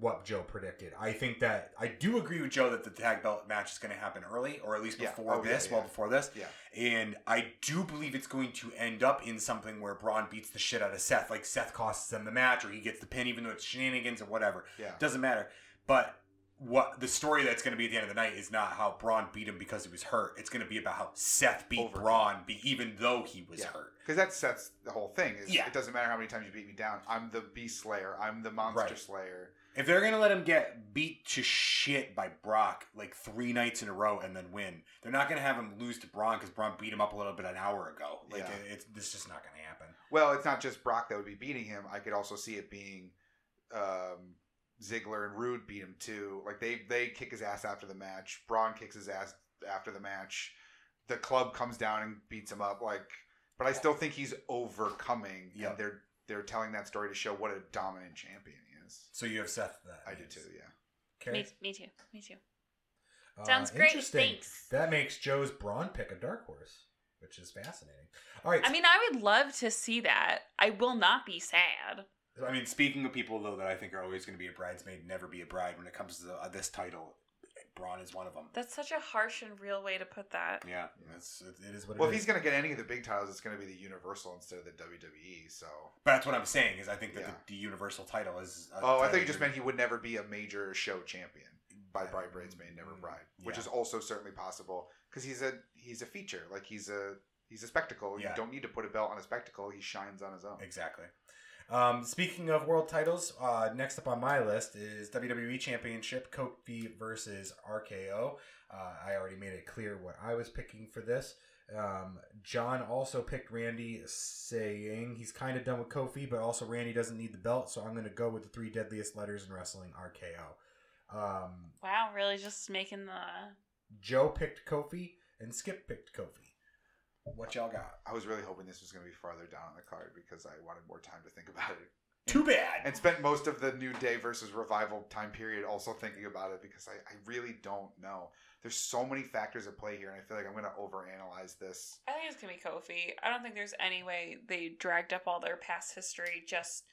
what Joe predicted. I think that I do agree with Joe that the tag belt match is going to happen early, or at least Yeah. before Oh, this, yeah. well before this. Yeah. And I do believe it's going to end up in something where Braun beats the shit out of Seth. Like Seth costs them the match, or he gets the pin, even though it's shenanigans or whatever. Yeah. Doesn't matter. But what the story that's going to be at the end of the night is not how Braun beat him because he was hurt. It's going to be about how Seth beat Overcome. Braun, be, even though he was Yeah. hurt. Because that sets the whole thing. Is Yeah. It doesn't matter how many times you beat me down. I'm the Beast Slayer. I'm the Monster Right. Slayer. If they're gonna let him get beat to shit by Brock like three nights in a row and then win, they're not gonna have him lose to Braun because Braun beat him up a little bit an hour ago. Like Yeah. it- it's this just not gonna happen. Well, it's not just Brock that would be beating him. I could also see it being um, Ziggler and Roode beat him too. Like they they kick his ass after the match. Braun kicks his ass after the match. The club comes down and beats him up. Like, but I still think he's overcoming. Yeah. And they're they're telling that story to show what a dominant champion he is. So you have Seth. That I do means. too. Yeah. Me, Okay. me too. Me too. Uh, Sounds great. Thanks. That makes Joe's Braun pick a dark horse, which is fascinating. All right. I mean, I would love to see that. I will not be sad. I mean, speaking of people though that I think are always going to be a bridesmaid, never be a bride when it comes to the, uh, this title, Braun is one of them. That's such a harsh and real way to put that. Yeah, it's, it, it is what Well, it if is. he's gonna get any of the big titles, it's gonna be the Universal instead of the WWE. So. But that's what I'm saying is I think that Yeah. the, the Universal title is. a Oh, I think you just meant he would never be a major show champion by Uh, bride bridesmaid, never mm, bride, which yeah. is also certainly possible because he's a he's a feature, like he's a he's a spectacle. Yeah. You don't need to put a belt on a spectacle; he shines on his own. Exactly. Um, speaking of world titles, uh, next up on my list is WWE Championship Kofi versus RKO. Uh, I already made it clear what I was picking for this. Um, John also picked Randy, saying he's kind of done with Kofi, but also Randy doesn't need the belt, so I'm going to go with the three deadliest letters in wrestling RKO. Um, Wow, really just making the. Joe picked Kofi, and Skip picked Kofi. What y'all got? I was really hoping this was going to be farther down on the card because I wanted more time to think about it, Too bad. and spent most of the New Day versus Revival time period also thinking about it because I, I really don't know. There's so many factors at play here, and I feel like I'm going to overanalyze this. I think it's gonna be Kofi. I don't think there's any way they dragged up all their past history just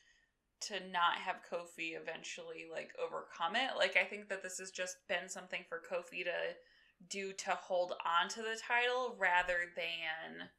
to not have Kofi eventually like overcome it. Like I think that this has just been something for Kofi to do to hold on to the title rather than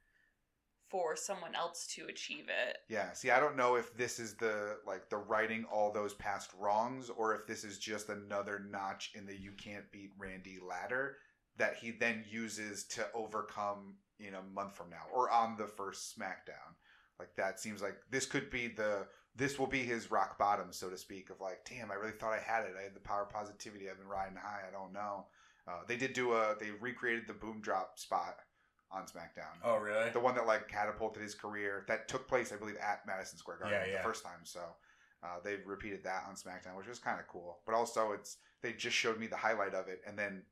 for someone else to achieve it. Yeah, see, I don't know if this is the like the righting all those past wrongs, or if this is just another notch in the you can't beat Randy ladder that he then uses to overcome in a month from now or on the first SmackDown. Like that seems like this could be the this will be his rock bottom, so to speak, of like, damn, I really thought I had it. I had the power of positivity. I've been riding high. I don't know. Uh, they did do a they recreated the boom drop spot on SmackDown. Oh, really? the one that like catapulted his career that took place i believe at madison square garden Yeah, yeah. the first time so uh, they repeated that on smackdown which was kind of cool. But also it's they just showed me the highlight of it and then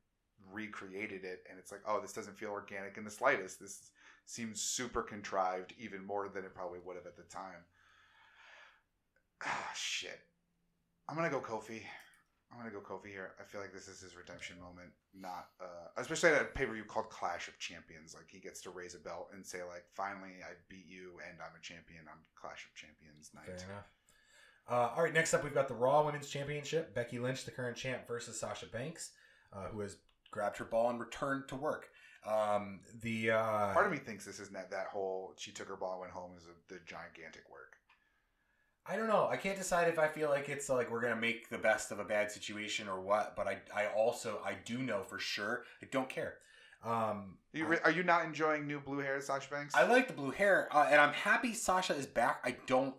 recreated it and it's like oh this doesn't feel organic in the slightest. This seems super contrived even more than it probably would have at the time. Ah <sighs> shit. I'm gonna go kofi I'm gonna go Kofi here. I feel like this is his redemption moment, not uh, especially at a pay per view called Clash of Champions. Like he gets to raise a belt and say like, "Finally, I beat you, and I'm a champion on Clash of Champions night." Fair enough. Uh, all right, next up we've got the Raw Women's Championship. Becky Lynch, the current champ, versus Sasha Banks, uh, who has grabbed her ball and returned to work. Um, the uh, Part of me thinks this isn't that that whole she took her ball and went home is a, the gigantic work. I don't know. I can't decide if I feel like it's like we're gonna make the best of a bad situation or what. But I, I also I do know for sure I don't care. Um, Are you, are you not enjoying new blue hair, Sasha Banks? I like the blue hair, uh, and I'm happy Sasha is back. I don't.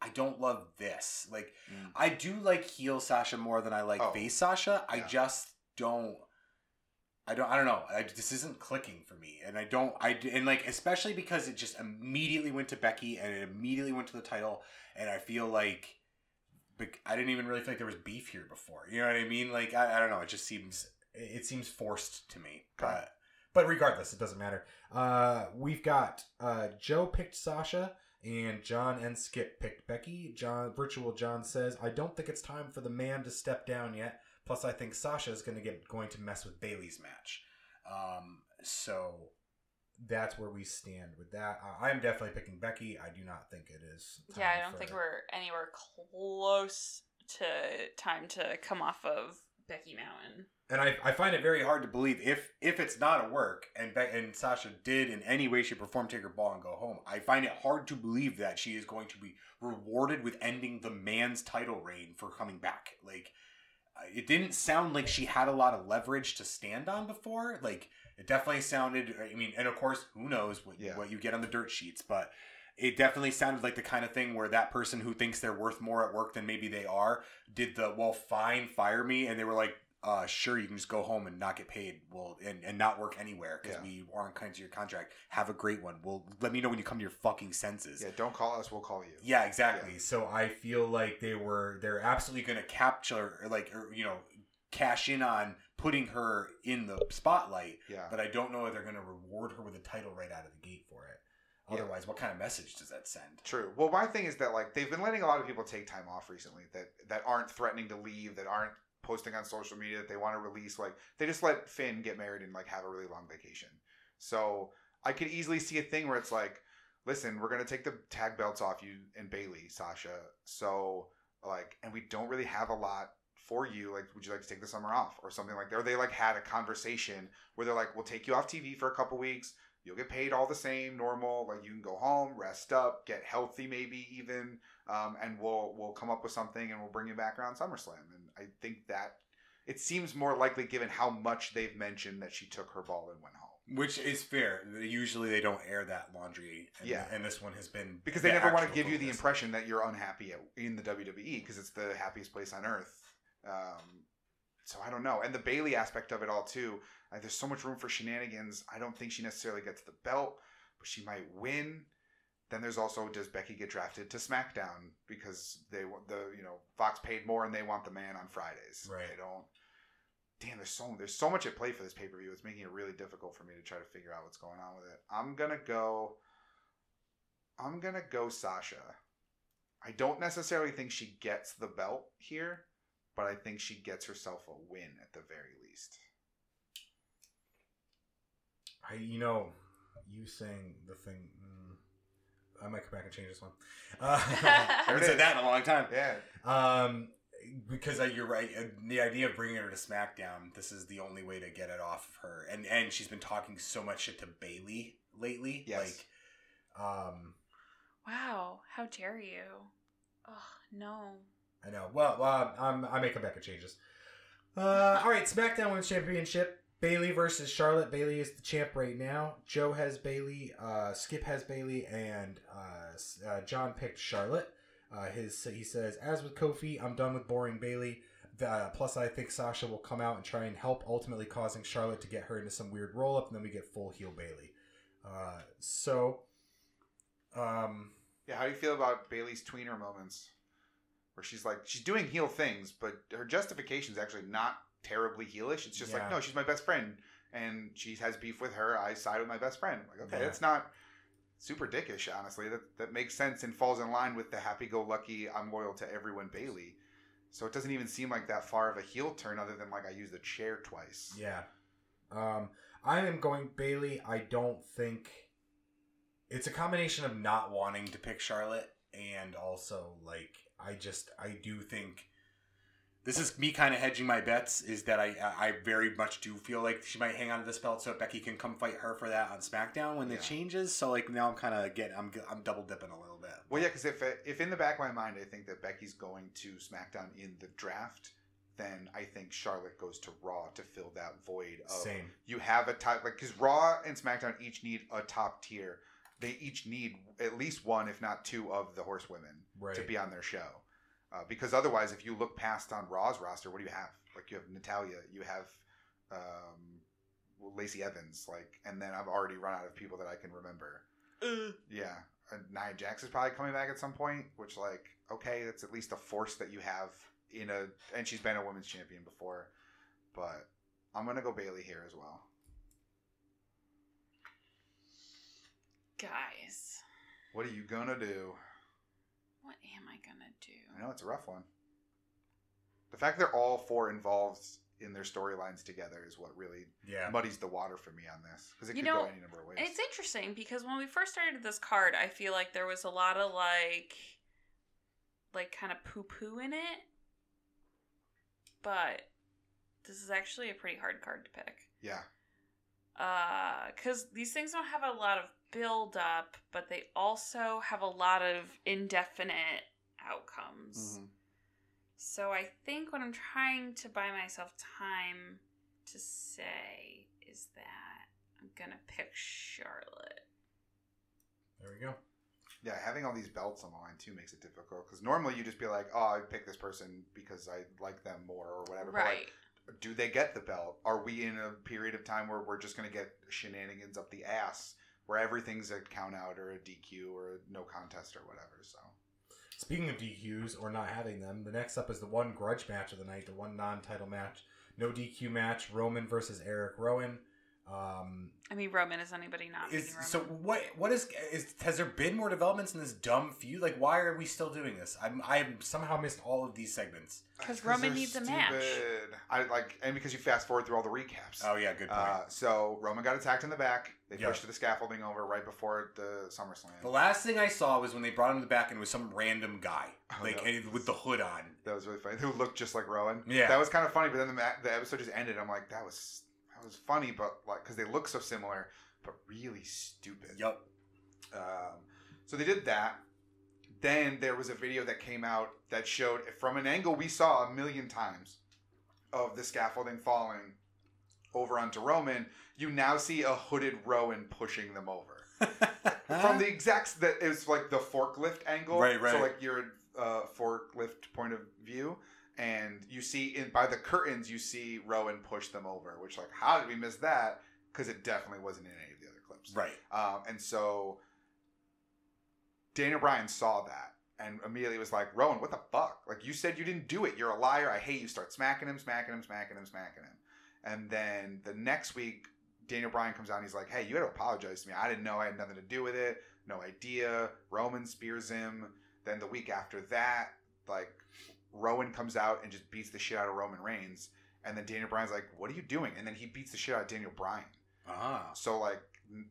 I don't love this. Like, Mm. I do like heel Sasha more than I like Oh, face Sasha. I just don't. I don't. I don't know. I, this isn't clicking for me, and I don't. I and like especially because it just immediately went to Becky and it immediately went to the title, and I feel like I didn't even really feel like there was beef here before. You know what I mean? Like I, I don't know. It just seems it seems forced to me. Okay. But but regardless, it doesn't matter. Uh, we've got uh, Joe picked Sasha. And John and Skip picked Becky. John Virtual John says, "I don't think it's time for the man to step down yet. Plus, I think Sasha is going to get going to mess with Bayley's match. Um, so that's where we stand with that. Uh, I'm definitely picking Becky. I do not think it is. Yeah, I don't for- think we're anywhere close to time to come off of Becky Mountain. And I, I find it very hard to believe if if it's not a work and Be- and Sasha did in any way, she performed form take her ball and go home. I find it hard to believe that she is going to be rewarded with ending the man's title reign for coming back. Like it didn't sound like she had a lot of leverage to stand on before. Like it definitely sounded. I mean, and of course, who knows what Yeah. what you get on the dirt sheets, but. It definitely sounded like the kind of thing where that person who thinks they're worth more at work than maybe they are did the well, fine, fire me, and they were like, uh, sure, you can just go home and not get paid. Well, and, and not work anywhere because Yeah. we aren't kind to your contract. Have a great one. Well, let me know when you come to your fucking senses. Yeah, don't call us. We'll call you. Yeah, exactly. So I feel like they were they're absolutely going to capture like or, you know cash in on putting her in the spotlight, Yeah. but I don't know if they're going to reward her with a title right out of the gate for it. Yeah. Otherwise, what kind of message does that send? True. Well, my thing is that like they've been letting a lot of people take time off recently that that aren't threatening to leave, that aren't posting on social media that they want to release. Like they just let Finn get married and like have a really long vacation. So I could easily see a thing where it's like, listen, we're gonna take the tag belts off you and Bayley, Sasha. So like, and we don't really have a lot for you. Like, would you like to take the summer off or something like that? Or they like had a conversation where they're like, we'll take you off TV for a couple weeks. You'll get paid all the same, normal. Like you can go home, rest up, get healthy, maybe even, um, and we'll we'll come up with something and we'll bring you back around SummerSlam. And I think that it seems more likely given how much they've mentioned that she took her ball and went home. Which is fair. Usually they don't air that laundry. And, Yeah. And this one has been Because they the never want to give you the impression that you're unhappy at, in the WWE because it's the happiest place on earth. Um, so I don't know. And the Bayley aspect of it all too. Like, there's so much room for shenanigans. I don't think she necessarily gets the belt, but she might win. Then there's also does Becky get drafted to SmackDown because they want the you know Fox paid more and they want the man on Fridays. Right. They don't. Damn, there's so there's so much at play for this pay per view. It's making it really difficult for me to try to figure out what's going on with it. I'm gonna go. I'm gonna go Sasha. I don't necessarily think she gets the belt here, but I think she gets herself a win at the very least. I, you know, you saying the thing. Mm, I might come back and change this one. Uh, <laughs> <laughs> I haven't said that in a long time. Yeah, Um, because uh, you're right. Uh, the idea of bringing her to SmackDown, this is the only way to get it off of her. And and she's been talking so much shit to Bayley lately. Yes. Like, um, Wow, how dare you? Oh, no. I know. Well, um, I may come back and change this. Uh, all right, SmackDown Women's Championship. Bayley versus Charlotte. Bayley is the champ right now. Joe has Bayley. Uh, Skip has Bayley, and uh, uh, John picked Charlotte. Uh, his he says, as with Kofi, I'm done with boring Bayley. Plus, I think Sasha will come out and try and help, ultimately causing Charlotte to get her into some weird roll up, and then we get full heel Bayley. So, um, yeah. How do you feel about Bayley's tweener moments, where she's like she's doing heel things, but her justification is actually not terribly heelish. It's just Yeah. like no, she's my best friend, and she has beef with her. I side with my best friend. Like okay, Yeah. that's not super dickish. Honestly, that that makes sense and falls in line with the happy-go-lucky, I'm loyal to everyone Bayley. So it doesn't even seem like that far of a heel turn, other than like I used the chair twice. Yeah. Um, I am going Bayley. I don't think it's a combination of not wanting to pick Charlotte and also like I just I do think this is me kind of hedging my bets is that I I very much do feel like she might hang on to this belt so Becky can come fight her for that on SmackDown when Yeah. it changes. So like now I'm kind of getting I'm I'm double dipping a little bit. Well, yeah, because if if in the back of my mind I think that Becky's going to SmackDown in the draft, then I think Charlotte goes to Raw to fill that void of Same. you have a top like because Raw and SmackDown each need a top tier. They each need at least one, if not two, of the horsewomen Right. to be on their show. Uh, because otherwise, if you look past on Raw's roster, what do you have? Like you have Natalya, you have um, Lacey Evans, like, and then I've already run out of people that I can remember. Yeah, and Nia Jax is probably coming back at some point, which like okay, that's at least a force that you have in a, and she's been a women's champion before, but I'm gonna go Bayley here as well. Guys, What are you gonna do? What am I gonna do? I know it's a rough one. The fact they're all four involved in their storylines together is what really Yeah. muddies the water for me on this because it You could know, go any number of ways. It's interesting because when we first started this card, I feel like there was a lot of like, like kind of poo poo in it. But this is actually a pretty hard card to pick. yeah, Uh, because these things don't have a lot of build up, but they also have a lot of indefinite outcomes. Mhm. So I think what I'm trying to buy myself time to say is that I'm gonna pick Charlotte. There we go. yeah. Having all these belts on the line too makes it difficult because normally you just be like, oh, I pick this person because I like them more or whatever. But, like, Right. do they get the belt? Are we in a period of time where we're just going to get shenanigans up the ass where everything's a count out or a DQ or a no contest or whatever? So Speaking of DQs or not having them, the next up is the one grudge match of the night, the one non-title match, no DQ match, Roman versus Eric Rowan. Um, I mean, Roman is anybody not is Roman. so what? What is is? Has there been more developments in this dumb feud? Like, why are we still doing this? I'm I've somehow missed all of these segments. Because Roman they're needs a match. stupid. I like, and because you fast forward through all the recaps. Oh yeah, good point. Uh, so Roman got attacked in the back. They Yeah. pushed the scaffolding over right before the SummerSlam. the last thing I saw was when they brought him to the back and it was some random guy, Oh, like no. and with the hood on. That was really funny. <laughs> Who looked just like Rowan. Yeah. that was kind of funny. But then the the episode just ended. I'm like, that was that was funny, but like because they look so similar, but really stupid. Yup. Um, so they did that. Then there was a video that came out that showed from an angle we saw a million times of the scaffolding falling over onto Roman. You now see a hooded Rowan pushing them over <laughs> from the exact that is like the forklift angle. Right, right. So like your uh, forklift point of view, and you see in by the curtains you see Rowan push them over. Which like how did we miss that? Because it definitely wasn't in any of the other clips. right. Um, and so Daniel Bryan saw that and immediately was like, Rowan, what the fuck? Like, you said you didn't do it. You're a liar. I hate you. Start smacking him, smacking him, smacking him, smacking him. And then the next week, Daniel Bryan comes out and he's like, hey, you had to apologize to me. I didn't know. I had nothing to do with it. No idea. Roman spears him. Then the week after that, like, Rowan comes out and just beats the shit out of Roman Reigns. And then Daniel Bryan's like, what are you doing? And then he beats the shit out of Daniel Bryan. Ah. So like,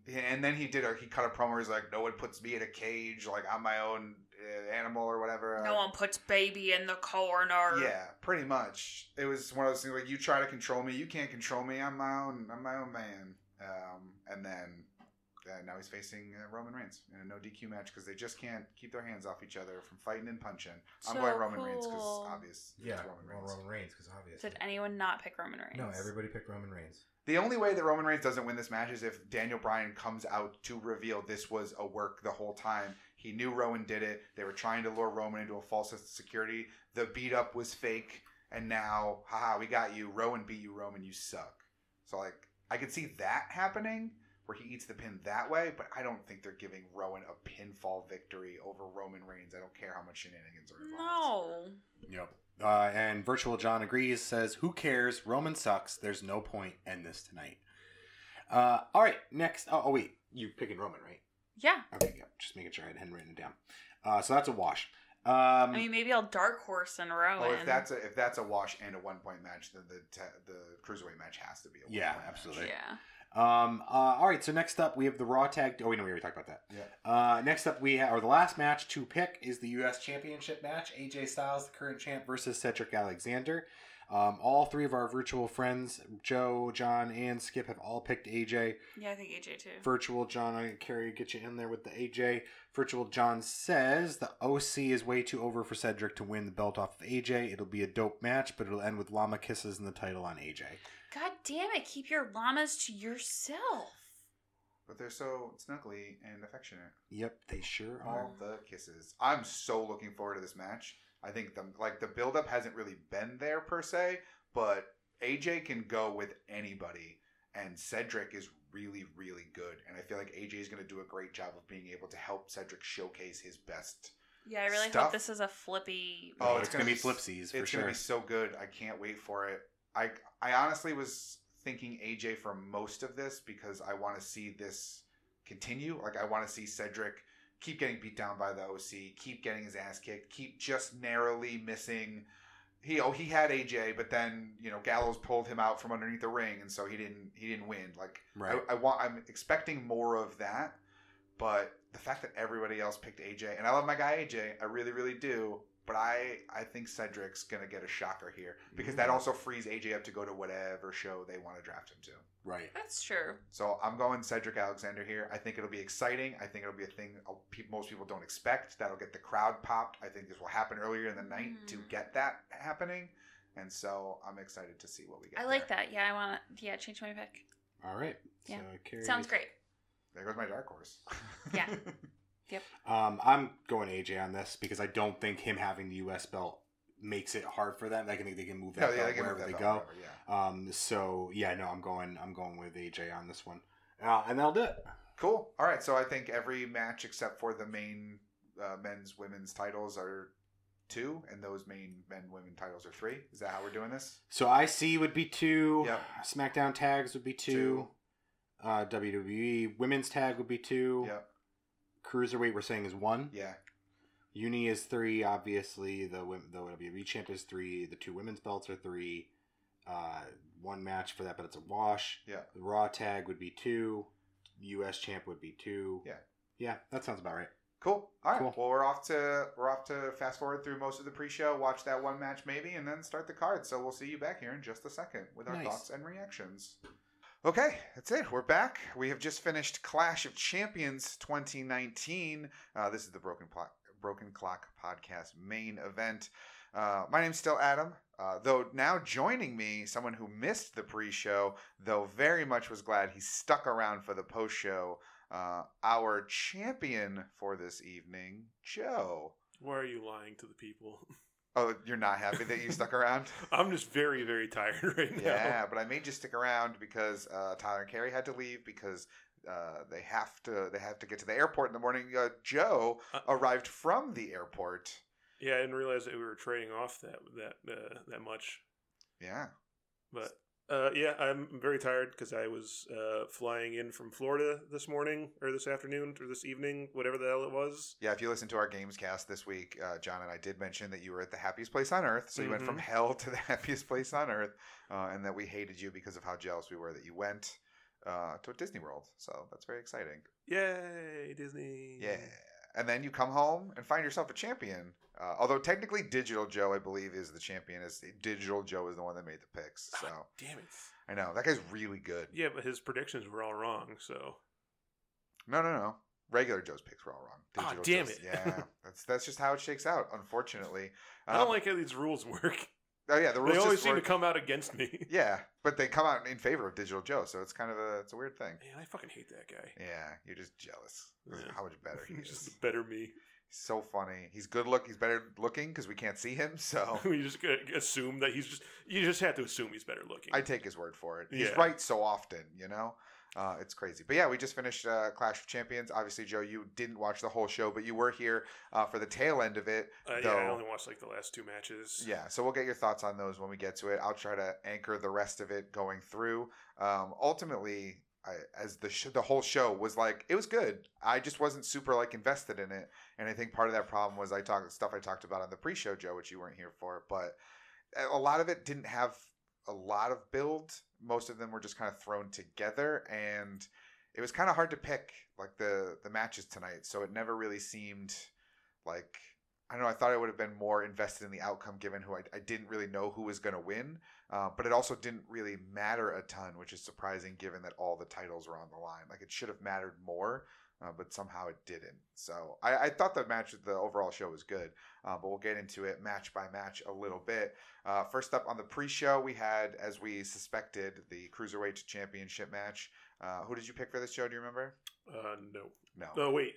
and then he did a he cut a promo. Where he's like, no one puts me in a cage. Like I'm my own uh, animal or whatever. no one puts baby in the corner. Yeah, pretty much. It was one of those things like you try to control me, you can't control me. I'm my own. I'm my own man. Um, and then uh, now he's facing uh, Roman Reigns in a no DQ match because they just can't keep their hands off each other from fighting and punching. I'm going Roman Reigns because cool. obvious. Yeah, Roman well, Reigns. Roman Reigns, because obvious. Did anyone not pick Roman Reigns? No, everybody picked Roman Reigns. The only way that Roman Reigns doesn't win this match is if Daniel Bryan comes out to reveal this was a work the whole time. He knew Rowan did it. They were trying to lure Roman into a false sense of security. The beat up was fake, and now, haha, we got you. Rowan beat you, Roman. You suck. So like, I could see that happening where he eats the pin that way, but I don't think they're giving Rowan a pinfall victory over Roman Reigns. I don't care how much shenanigans are involved. No. Yep. Uh, and Virtual John agrees, says, Who cares? Roman sucks. There's no point. in this tonight. Uh, all right, next. Oh, oh, wait. You picking Roman, right? Yeah. Okay, yeah. Just making sure I hadn't written it down. Uh, so that's a wash. Um, I mean, maybe I'll dark horse and Rowan. Oh, if that's a if that's a wash and a one point match, then the te- the cruiserweight match has to be a one Yeah, point match. absolutely. yeah. Um, uh, all right, so next up we have the Raw Tag. Oh, wait, no, we already talked about that. Yeah. Uh, next up we have, or the last match to pick is the U.S. Championship match. AJ Styles, the current champ, versus Cedric Alexander. Um, all three of our virtual friends, Joe, John, and Skip, have all picked AJ. Yeah, I think AJ too. Virtual John, I carry get you in there with the AJ. Virtual John says the OC is way too over for Cedric to win the belt off of AJ. It'll be a dope match, but it'll end with llama kisses and the title on AJ. God damn it! Keep your llamas to yourself. But they're so snuggly and affectionate. Yep, they sure are. All the kisses. I'm so looking forward to this match. I think the like the build up hasn't really been there per se, but AJ can go with anybody, and Cedric is really really good. And I feel like AJ is going to do a great job of being able to help Cedric showcase his best Yeah, I really Stuff. hope this is a flippy. Oh, Oh, it's it's gonna gonna be be- flipsies for sure. it's sure. gonna be so good. I can't wait for it. I I honestly was thinking AJ for most of this because I want to see this continue. Like I want to see Cedric keep getting beat down by the OC, keep getting his ass kicked, keep just narrowly missing. He oh he had AJ, but then you know Gallows pulled him out from underneath the ring, and so he didn't he didn't win. Like right. I, I want I'm expecting more of that, but the fact that everybody else picked AJ, and I love my guy AJ, I really really do. But I I think Cedric's gonna get a shocker here because that Mm. also frees AJ up to go to whatever show they want to draft him to. right. That's true. So I'm going Cedric Alexander here. I think it'll be exciting. I think it'll be a thing pe- most people don't expect. That'll get the crowd popped. I think this will happen earlier in the night to Mm. get that happening. And so I'm excited to see what we get. I like there. that. Yeah, I want to. Yeah, change my pick. All right. Yeah. So Sounds great. There goes my dark horse. Yeah. <laughs> Um, I'm going AJ on this because I don't think him having the U.S. belt makes it hard for them. I think they can move that No, yeah, belt they wherever that they belt go. wherever, yeah. Um, so yeah, no, I'm going. I'm going with AJ on this one, uh, and that'll do it. Cool. All right. So I think every match except for the main uh, men's, women's titles are two, and those main men, women titles are three. Is that how we're doing this? So IC would be two. Yep. SmackDown tags would be two. Two. Uh, WWE women's tag would be two. Yep. Cruiserweight we're saying is one. Yeah. Uni is three. Obviously, the the WWE champ is three. The two women's belts are three. Uh, one match for that, but it's a wash. Yeah. The Raw tag would be two. U.S. champ would be two. Yeah. Yeah, that sounds about right. Cool. All right. Cool. Well, we're off to we're off to fast forward through most of the pre-show, watch that one match maybe, and then start the card. So we'll see you back here in just a second with our Nice. thoughts and reactions. Okay, that's it. We're back. We have just finished Clash of Champions 2019. Uh, this is the Broken Clock, Broken Clock podcast main event. Uh, my name's still Adam, uh, though now joining me, someone who missed the pre-show, though very much was glad he stuck around for the post-show. Uh, our champion for this evening, Joe. Why are you lying to the people? <laughs> Oh, you're not happy that you stuck around? <laughs> I'm just very, very tired <laughs> right now. Yeah, but I made you stick around because uh, Tyler and Carrie had to leave because uh, they have to they have to get to the airport in the morning. Uh, Joe Uh, arrived from the airport. Yeah, I didn't realize that we were trading off that that uh, that much. Yeah, But uh, yeah, I'm very tired because I was uh, flying in from Florida this morning or this afternoon or this evening, whatever the hell it was. yeah. If you listen to our games cast this week, uh, John and I did mention that you were at the happiest place on earth. So you went from Mhm. hell to the <laughs> happiest place on earth, uh, and that we hated you because of how jealous we were that you went uh, to Disney World. So that's very exciting. Yay, Disney! Yeah. And then you come home and find yourself a champion. Uh, although technically, Digital Joe, I believe, is the champion. Is Digital Joe is the one that made the picks. So Ah, damn it. I know that guy's really good. Yeah, but his predictions were all wrong. So No, no, no. Regular Joe's picks were all wrong. Ah, Digital damn Joe's- it. yeah, <laughs> that's that's just how it shakes out. Unfortunately, I don't Um, like how these rules work. Oh yeah, the rules They always just seem to come out against me. <laughs> Yeah, but they come out in favor of Digital Joe, so it's kind of a it's a weird thing. Man, I fucking hate that guy. Yeah, you're just jealous. Yeah. How much better <laughs> he He's is. just better me. He's so funny. He's good look. He's better looking because we can't see him. So <laughs> we just assume that he's just. You just have to assume he's better looking. I take his word for it. He's Yeah. right so often, you know? Uh, it's crazy. But yeah, we just finished uh, Clash of Champions. Obviously, Joe, you didn't watch the whole show, but you were here uh, for the tail end of it. Uh, yeah, I only watched like the last two matches. Yeah, so we'll get your thoughts on those when we get to it. I'll try to anchor the rest of it going through. Um, ultimately, I, as the sh- the whole show was like, it was good. I just wasn't super like invested in it, and I think part of that problem was I talked stuff I talked about on the pre-show, Joe, which you weren't here for. But a lot of it didn't have a lot of build. Most of them were just kind of thrown together, and it was kind of hard to pick like the the matches tonight. So it never really seemed like I don't know. I thought I would have been more invested in the outcome given who I, I didn't really know who was going to win. Uh, but it also didn't really matter a ton, which is surprising given that all the titles were on the line. Like it should have mattered more, uh, but somehow it didn't. So I, I thought the match, the overall show was good, uh, but we'll get into it match by match a little bit. Uh, first up on the pre-show, we had, as we suspected, the cruiserweight championship match. Uh, who did you pick for this show? Do you remember? Uh, no. No. No, wait.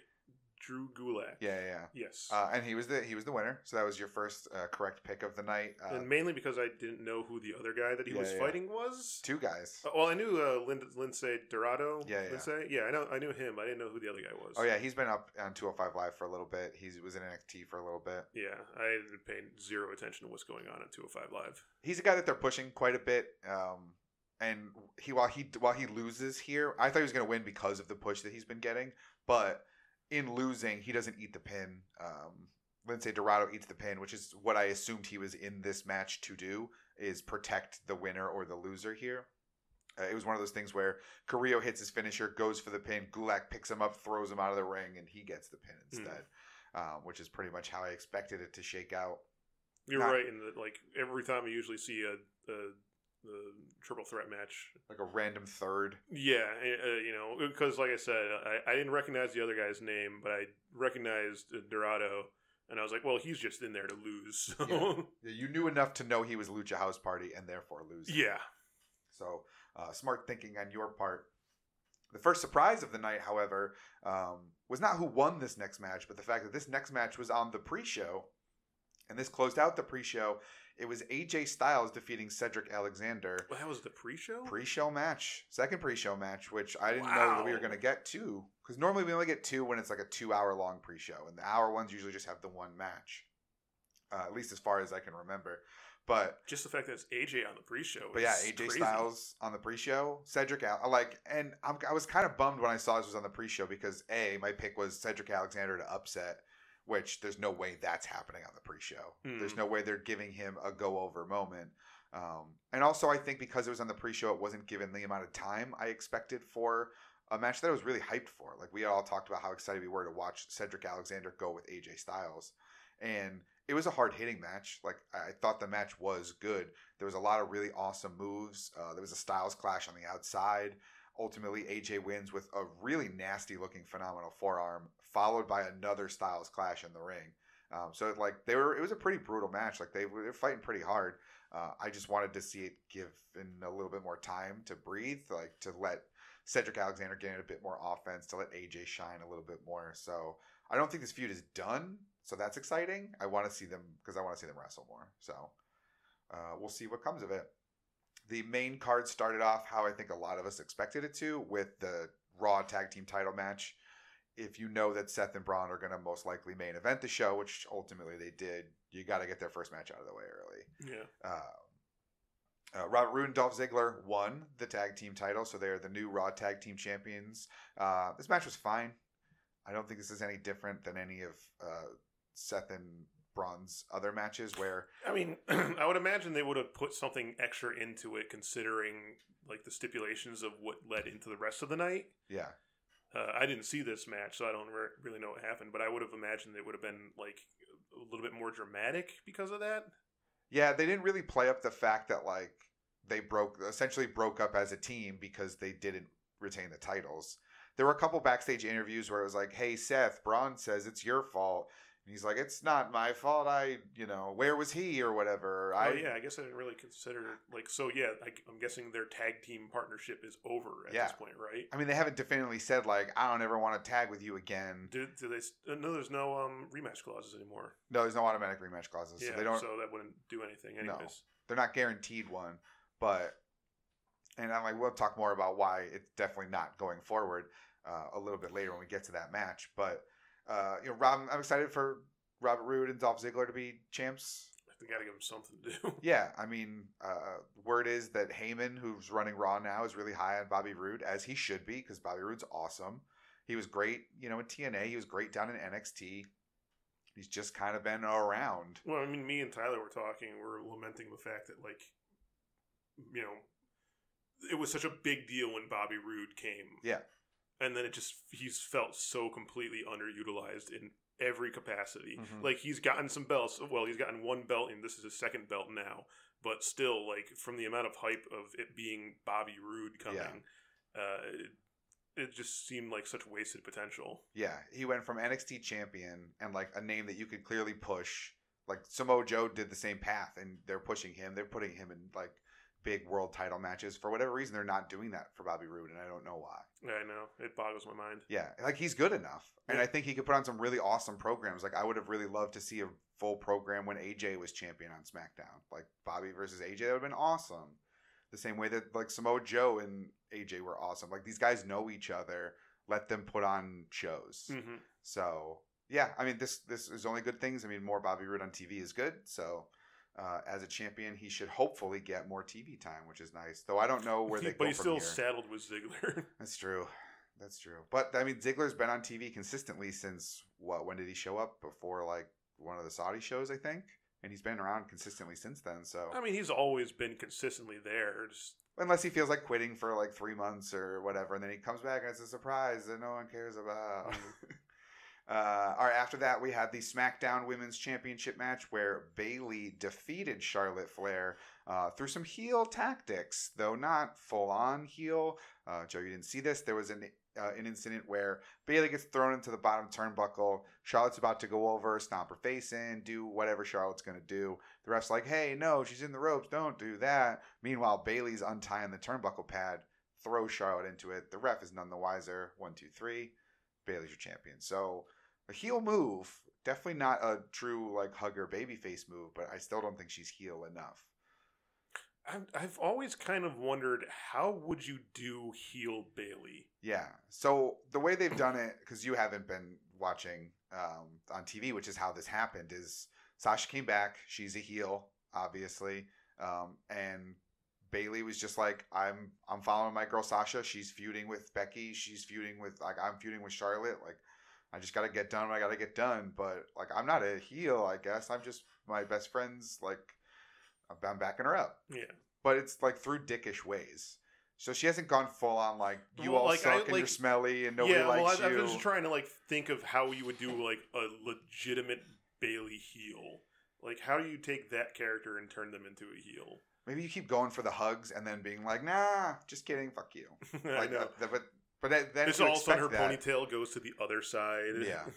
Drew Gulak. Yeah, yeah. Yes. Uh, and he was the he was the winner. So that was your first uh, correct pick of the night. Uh, and mainly because I didn't know who the other guy that he Yeah, was yeah. fighting was. two guys. Uh, well, I knew uh, Lind- Lince Dorado. Yeah, yeah. Lindsay? yeah. I know. I knew him. I didn't know who the other guy was. Oh yeah, he's been up on 205 Live for a little bit. He was in NXT for a little bit. Yeah, I paid zero attention to what's going on at 205 Live. He's a guy that they're pushing quite a bit. Um, and he while he while he loses here, I thought he was going to win because of the push that he's been getting. But in losing, he doesn't eat the pin. Um, Lince Dorado eats the pin, which is what I assumed he was in this match to do: is protect the winner or the loser here. Uh, it was one of those things where Carrillo hits his finisher, goes for the pin. Gulak picks him up, throws him out of the ring, and he gets the pin instead. Um, which is pretty much how I expected it to shake out. You're Not- right in that. Like every time I usually see a, a, a triple threat match, Like a random third. yeah, uh, you know, because like I said, I, I didn't recognize the other guy's name, but I recognized uh, Dorado, and I was like, well, he's just in there to lose. <laughs> So. Yeah. Yeah, You knew enough to know he was Lucha House Party and therefore losing. yeah. So uh, smart thinking on your part. The first surprise of the night, however, um, was not who won this next match, but the fact that this next match was on the pre-show, and this closed out the pre-show. It was AJ Styles defeating Cedric Alexander. Well, that was the pre-show. Pre-show match, second pre-show match, which I didn't know that we were going to get two, because normally we only get two when it's like a two-hour-long pre-show, and the hour ones usually just have the one match, uh, at least as far as I can remember. But just the fact that it's AJ on the pre-show. but yeah, AJ crazy. Styles on the pre-show, Cedric Al- like, and I'm, I was kind of bummed when I saw this was on the pre-show because a my pick was Cedric Alexander to upset, which there's no way that's happening on the pre-show. Hmm. There's no way they're giving him a go-over moment. Um, and also, I think because it was on the pre-show, it wasn't given the amount of time I expected for a match that I was really hyped for. Like we all talked about how excited we were to watch Cedric Alexander go with AJ Styles, and it was a hard hitting match. Like I thought the match was good. There was a lot of really awesome moves. Uh, there was a Styles clash on the outside. Ultimately, AJ wins with a really nasty looking phenomenal forearm, followed by another Styles clash in the ring. Um, so like they were, it was a pretty brutal match. Like they were fighting pretty hard. Uh, I just wanted to see it give in a little bit more time to breathe, like to let Cedric Alexander get a bit more offense, to let AJ shine a little bit more. So I don't think this feud is done. So that's exciting. I want to see them because I want to see them wrestle more. So uh, we'll see what comes of it. The main card started off how I think a lot of us expected it to with the Raw Tag Team title match. If you know that Seth and Braun are going to most likely main event the show, which ultimately they did, you got to get their first match out of the way early. Yeah. Uh, uh, Robert Roode and Dolph Ziggler won the tag team title, so they're the new Raw Tag Team Champions. Uh, this match was fine. I don't think this is any different than any of uh, Seth and Braun's other matches where I mean, <clears throat> I would imagine they would have put something extra into it, considering like the stipulations of what led into the rest of the night. yeah, Uh, I didn't see this match, so I don't re- really know what happened. But I would have imagined it would have been like a little bit more dramatic because of that. Yeah, they didn't really play up the fact that like they broke essentially broke up as a team because they didn't retain the titles. There were a couple backstage interviews where it was like, "Hey Seth, Braun says it's your fault." He's like, "It's not my fault. I, you know, where was he or whatever." I oh yeah, I guess I didn't really consider like so. Yeah, I, I'm guessing their tag team partnership is over at Yeah. this point, right? I mean, they haven't definitively said like, "I don't ever want to tag with you again." Do, do they? uh, No, there's no um rematch clauses anymore. No, there's no automatic rematch clauses, yeah, so they don't. So that wouldn't do anything, No. they're not guaranteed one, but and I'm like we'll talk more about why it's definitely not going forward uh, a little bit later when we get to that match. But uh, you know, Rob, I'm excited for Robert Roode and Dolph Ziggler to be champs. They got to give them something to do. <laughs> Yeah, I mean, uh, word is that Heyman, who's running Raw now, is really high on Bobby Roode, as he should be, because Bobby Roode's awesome. He was great, you know, in TNA. He was great down in NXT. He's just kind of been around. Well, I mean, me and Tyler were talking. We're lamenting the fact that, like, you know, it was such a big deal when Bobby Roode came. Yeah. And then it just, he's felt so completely underutilized in every capacity. Mhm. Like, he's gotten some belts. Well, he's gotten one belt, and this is his second belt now. But still, like, from the amount of hype of it being Bobby Roode coming, uh, it, it just seemed like such wasted potential. Yeah, he went from NXT champion and like a name that you could clearly push. Like Samoa Joe did the same path, and they're pushing him. They're putting him in like big world title matches. For whatever reason, they're not doing that for Bobby Roode, and I don't know why. Yeah, I know it boggles my mind. Yeah, like he's good enough, and Yeah. I think he could put on some really awesome programs. Like I would have really loved to see a full program when AJ was champion on SmackDown, like Bobby versus AJ. That would have been awesome. The same way that like Samoa Joe and AJ were awesome. Like these guys know each other. Let them put on shows. hmm So yeah, I mean this this is only good things. I mean more Bobby Roode on TV is good. So. Uh, as a champion, he should hopefully get more TV time, which is nice. Though I don't know where <laughs> they but go he's still here. saddled with Ziggler. <laughs> That's true. That's true. But I mean, Ziggler's been on TV consistently since what? When did he show up? Before like one of the Saudi shows, I think. And he's been around consistently since then. So I mean, he's always been consistently there. Just unless he feels like quitting for like three months or whatever, and then he comes back and it's a surprise that no one cares about. <laughs> Uh, all right. After that, we had the SmackDown Women's Championship match where Bayley defeated Charlotte Flair uh, through some heel tactics, though not full on heel. Uh, Joe, you didn't see this. There was an uh, an incident where Bayley gets thrown into the bottom turnbuckle. Charlotte's about to go over, stomp her face in, do whatever Charlotte's going to do. The ref's like, hey, no, she's in the ropes. Don't do that. Meanwhile, Bayley's untying the turnbuckle pad, throws Charlotte into it. The ref is none the wiser. One, two, three. Bayley's your champion. So a heel move, definitely not a true like hugger babyface move, but I still don't think she's heel enough. I've, I've always kind of wondered how would you do heel Bayley? Yeah. So the way they've done it, because you haven't been watching um, on TV, which is how this happened, is Sasha came back. She's a heel, obviously, um, and Bayley was just like, "I'm I'm following my girl Sasha. She's feuding with Becky. She's feuding with like I'm feuding with Charlotte. Like I just got to get done. What I got to get done. But like I'm not a heel. I guess I'm just my best friend's like I'm backing her up. Yeah. But it's like through dickish ways. So she hasn't gone full on like you Well, all like, I- suck and you're smelly and nobody likes you. yeah, well, likes I, I you. was just trying to like think of how you would do like a legitimate Bayley heel. Like, how do you take that character and turn them into a heel? Maybe you keep going for the hugs and then being like, nah, just kidding, fuck you. <laughs> I Like, know. uh, but but then then all of a sudden her that, ponytail goes to the other side. Yeah. <laughs> and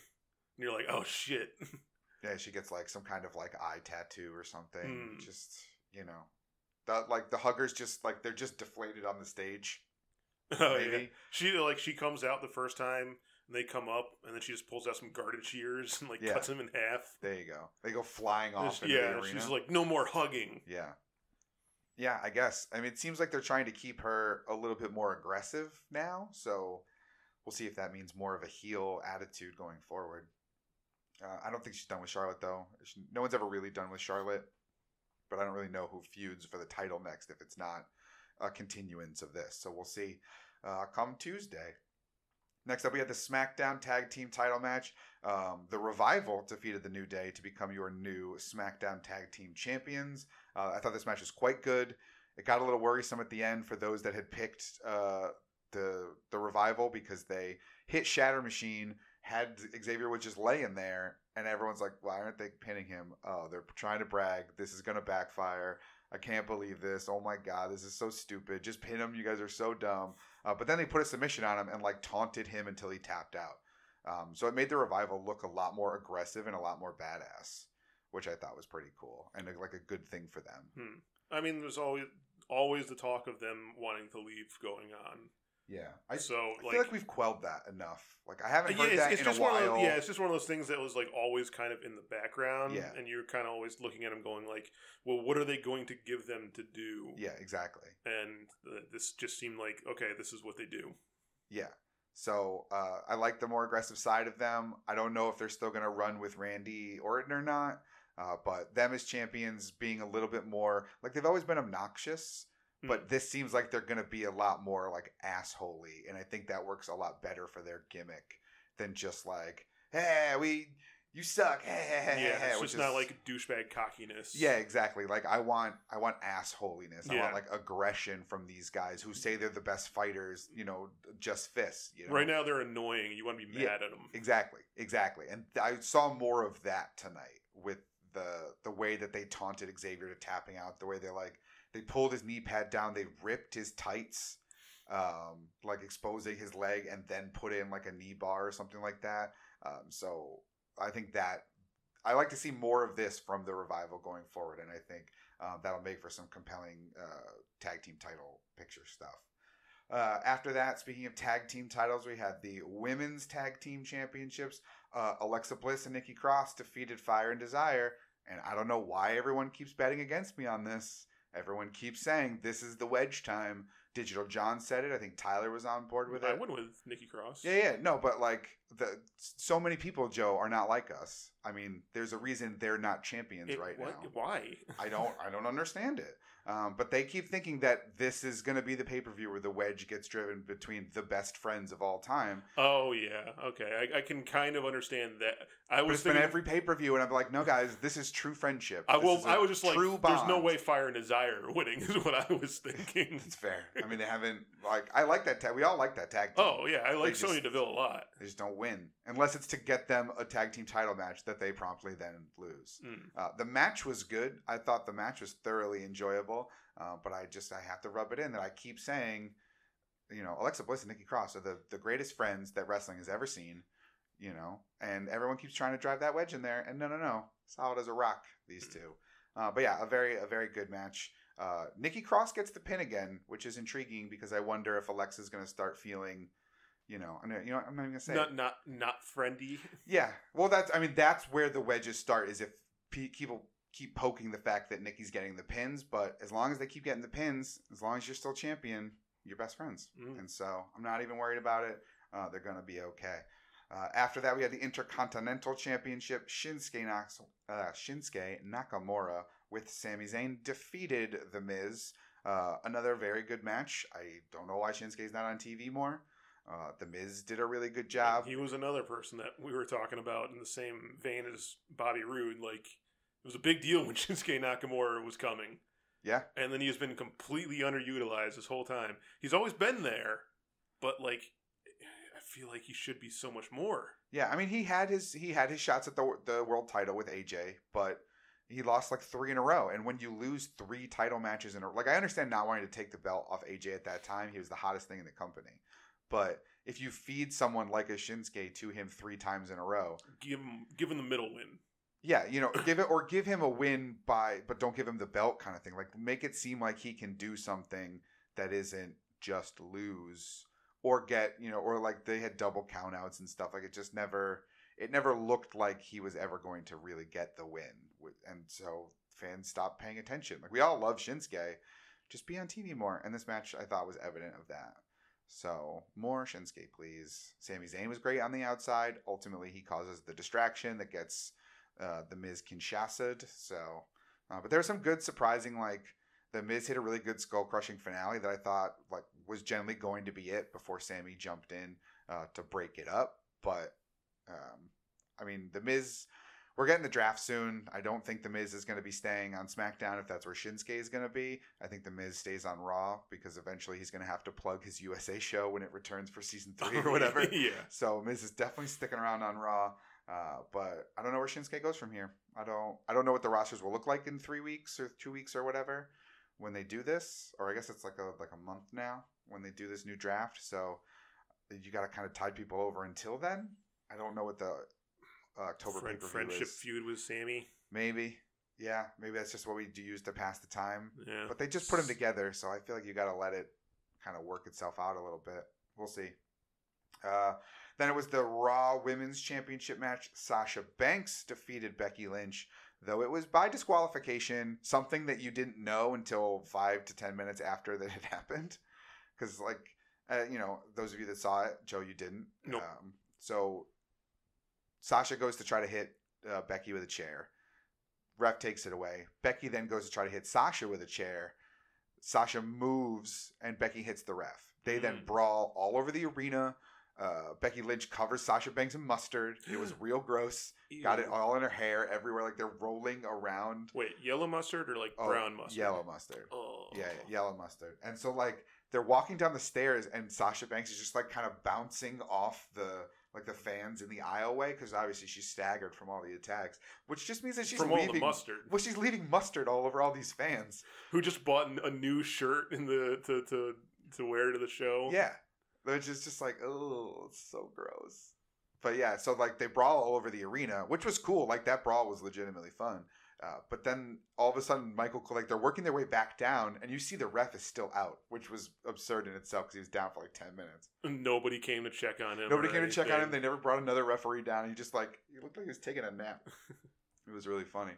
you're like, oh shit. <laughs> yeah, she gets like some kind of like eye tattoo or something. Hmm. Just you know, the like the huggers just like they're just deflated on the stage. <laughs> oh Maybe yeah. She like she comes out the first time and they come up and then she just pulls out some garden shears and like Yeah. cuts them in half. there you go. They go flying off. she- yeah, the arena. she's like, no more hugging. Yeah. Yeah, I guess. I mean, it seems like they're trying to keep her a little bit more aggressive now. So we'll see if that means more of a heel attitude going forward. Uh, I don't think she's done with Charlotte, though. She, no one's ever really done with Charlotte. But I don't really know who feuds for the title next if it's not a continuance of this. So we'll see uh, come Tuesday. Next up, we had the SmackDown Tag Team title match. Um, the Revival defeated the New Day to become your new SmackDown Tag Team champions. Uh, I thought this match was quite good. It got a little worrisome at the end for those that had picked uh, the the Revival because they hit Shatter Machine, had Xavier was just laying there, and everyone's like, "Why aren't they pinning him? Oh, they're trying to brag. This is gonna backfire. I can't believe this. Oh my god, this is so stupid. Just pin him. You guys are so dumb." Uh, but then they put a submission on him and like taunted him until he tapped out. Um, so it made the revival look a lot more aggressive and a lot more badass, which I thought was pretty cool and uh, like a good thing for them. I mean, there's always always the talk of them wanting to leave going on. Yeah, I, so I like, feel like we've quelled that enough. Like I haven't yeah, heard it's, that it's in just a one while. of those, yeah, it's just one of those things that was like always kind of in the background, Yeah. and you're kind of always looking at them going like, well, what are they going to give them to do? yeah, exactly. and uh, this just seemed like okay, this is what they do. Yeah. So uh, I like the more aggressive side of them. I don't know if they're still going to run with Randy Orton or not, uh, but them as champions being a little bit more like they've always been obnoxious, Hmm. but this seems like they're going to be a lot more like assholey, and I think that works a lot better for their gimmick than just like, hey, we you suck, hey, hey, hey, yeah, hey, it's which just not like douchebag cockiness. yeah, exactly. Like I want, I want assholiness. I want like aggression from these guys who say they're the best fighters. You know, just fists. You know, Right now they're annoying. You want to be mad Yeah. at them. Exactly, exactly. And I saw more of that tonight with the the way that they taunted Xavier to tapping out, the way they like they pulled his knee pad down, they ripped his tights, um, like exposing his leg, and then put in like a knee bar or something like that. Um, so I think that I like to see more of this from the revival going forward, and I think Uh, that'll make for some compelling uh, tag team title picture stuff. Uh, after that, speaking of tag team titles, we had the women's tag team championships. Uh, Alexa Bliss and Nikki Cross defeated Fire and Desire, and I don't know why everyone keeps betting against me on this. Everyone keeps saying this is the wedge time. Digital John said it. I think Tyler was on board with it. I went with Nikki Cross. Yeah, yeah, no, but like the so many people, Joe, are not like us. I mean, there's a reason they're not champions It- right what- now. Why? I don't, I don't understand it. Um, but they keep thinking that this is going to be the pay per view where the wedge gets driven between the best friends of all time. Oh yeah, okay. I, I can kind of understand that. I But was it's been every pay per view, and I'm like, no, guys, this is true friendship. I, well, is was just like, true there's no way Fire and Desire are winning is what I was thinking. It's fair. I mean, they haven't like I like that tag. We all like that tag. Team. oh yeah, I like Sonya Deville a lot. They just don't win unless it's to get them a tag team title match that they promptly then lose. Mm. Uh, the match was good. I thought the match was thoroughly enjoyable, uh, but I just I have to rub it in that I keep saying, you know, Alexa Bliss and Nikki Cross are the the greatest friends that wrestling has ever seen. You know, and everyone keeps trying to drive that wedge in there, and no, no, no, solid as a rock. These two, uh, but yeah, a very a very good match. Uh, Nikki Cross gets the pin again, which is intriguing because I wonder if Alexa's going to start feeling, you know, I know, you know, I'm not even going to say. it. Not not not friendy. Yeah, well, that's I mean that's where the wedges start is if people keep poking the fact that Nikki's getting the pins, but as long as they keep getting the pins, as long as you're still champion, you're best friends, Mm. and so I'm not even worried about it. Uh, they're gonna be okay. Uh, after that, we had the Intercontinental Championship. Shinsuke, Nak- uh, Shinsuke Nakamura with Sami Zayn defeated The Miz. Uh, another very good match. I don't know why Shinsuke's not on TV more. Uh, the Miz did a really good job. He was another person that we were talking about in the same vein as Bobby Roode. Like it was a big deal <laughs> when Shinsuke Nakamura was coming, Yeah, and then he has been completely underutilized this whole time. He's always been there, but like I feel like he should be so much more. Yeah, I mean he had his he had his shots at the the world title with AJ, but he lost like three in a row. And when you lose three title matches in a like, I understand not wanting to take the belt off AJ at that time. He was the hottest thing in the company. But if you feed someone like a Shinsuke to him three times in a row, Give him give him the middle win. yeah, you know, give it or <laughs> give him a win by, but don't give him the belt kind of thing. Like make it seem like he can do something that isn't just lose or get, you know, or like they had double countouts and stuff. Like it just never, it never looked like he was ever going to really get the win. And so fans stopped paying attention. Like we all love Shinsuke, just be on TV more. And this match I thought was evident of that. So more Shinsuke, please. Sami Zayn was great on the outside. Ultimately, he causes the distraction that gets uh, the Miz Kinshasa'd. So, uh, but there was some good surprising like the Miz hit a really good skull crushing finale that I thought like was generally going to be it before Sami jumped in uh, to break it up. But um, I mean, the Miz. We're getting the draft soon. I don't think the Miz is going to be staying on SmackDown if that's where Shinsuke is going to be. I think the Miz stays on Raw because eventually he's going to have to plug his USA show when it returns for season <laughs> three or whatever. <laughs> yeah. So Miz is definitely sticking around on Raw. Uh, but I don't know where Shinsuke goes from here. I don't. I don't know what the rosters will look like in three weeks or two weeks or whatever when they do this. Or I guess it's like a like a month now when they do this new draft. So you got to kind of tide people over until then. I don't know what the October Friend, pay per view friendship feud with Sami. Maybe. Yeah, maybe that's just what we do use to pass the time. Yeah. But they just put them together, so I feel like you got to let it kind of work itself out a little bit. We'll see. Uh, then it was the Raw Women's Championship match. Sasha Banks defeated Becky Lynch, though it was by disqualification, something that you didn't know until five to ten minutes after that <laughs> had happened. Because, like, uh, you know, those of you that saw it, Joe, you didn't. Nope. Um, so Sasha goes to try to hit uh, Becky with a chair. Ref takes it away. Becky then goes to try to hit Sasha with a chair. Sasha moves and Becky hits the ref. They then Mm. brawl all over the arena. Uh, Becky Lynch covers Sasha Banks in mustard. It was <gasps> real gross. Got it all in her hair everywhere. Like they're rolling around. Wait, yellow mustard or like Oh, brown mustard? Yellow mustard. Oh. Yeah, yeah, yellow mustard. And so like they're walking down the stairs and Sasha Banks is just like kind of bouncing off the like the fans in the aisleway because obviously she's staggered from all the attacks, which just means that she's From all leaving the mustard. Well, she's leaving mustard all over all these fans. Who just bought a new shirt in the to to to wear to the show? Yeah, which is just like oh, it's so gross. But yeah, so like they brawl all over the arena, which was cool. Like that brawl was legitimately fun. Uh, but then all of a sudden, Michael like they're working their way back down, and you see the ref is still out, which was absurd in itself because he was down for like ten minutes. Nobody came to check on him. Nobody came to check on him. They never brought another referee down. He just like he looked like he was taking a nap. <laughs> it was really funny.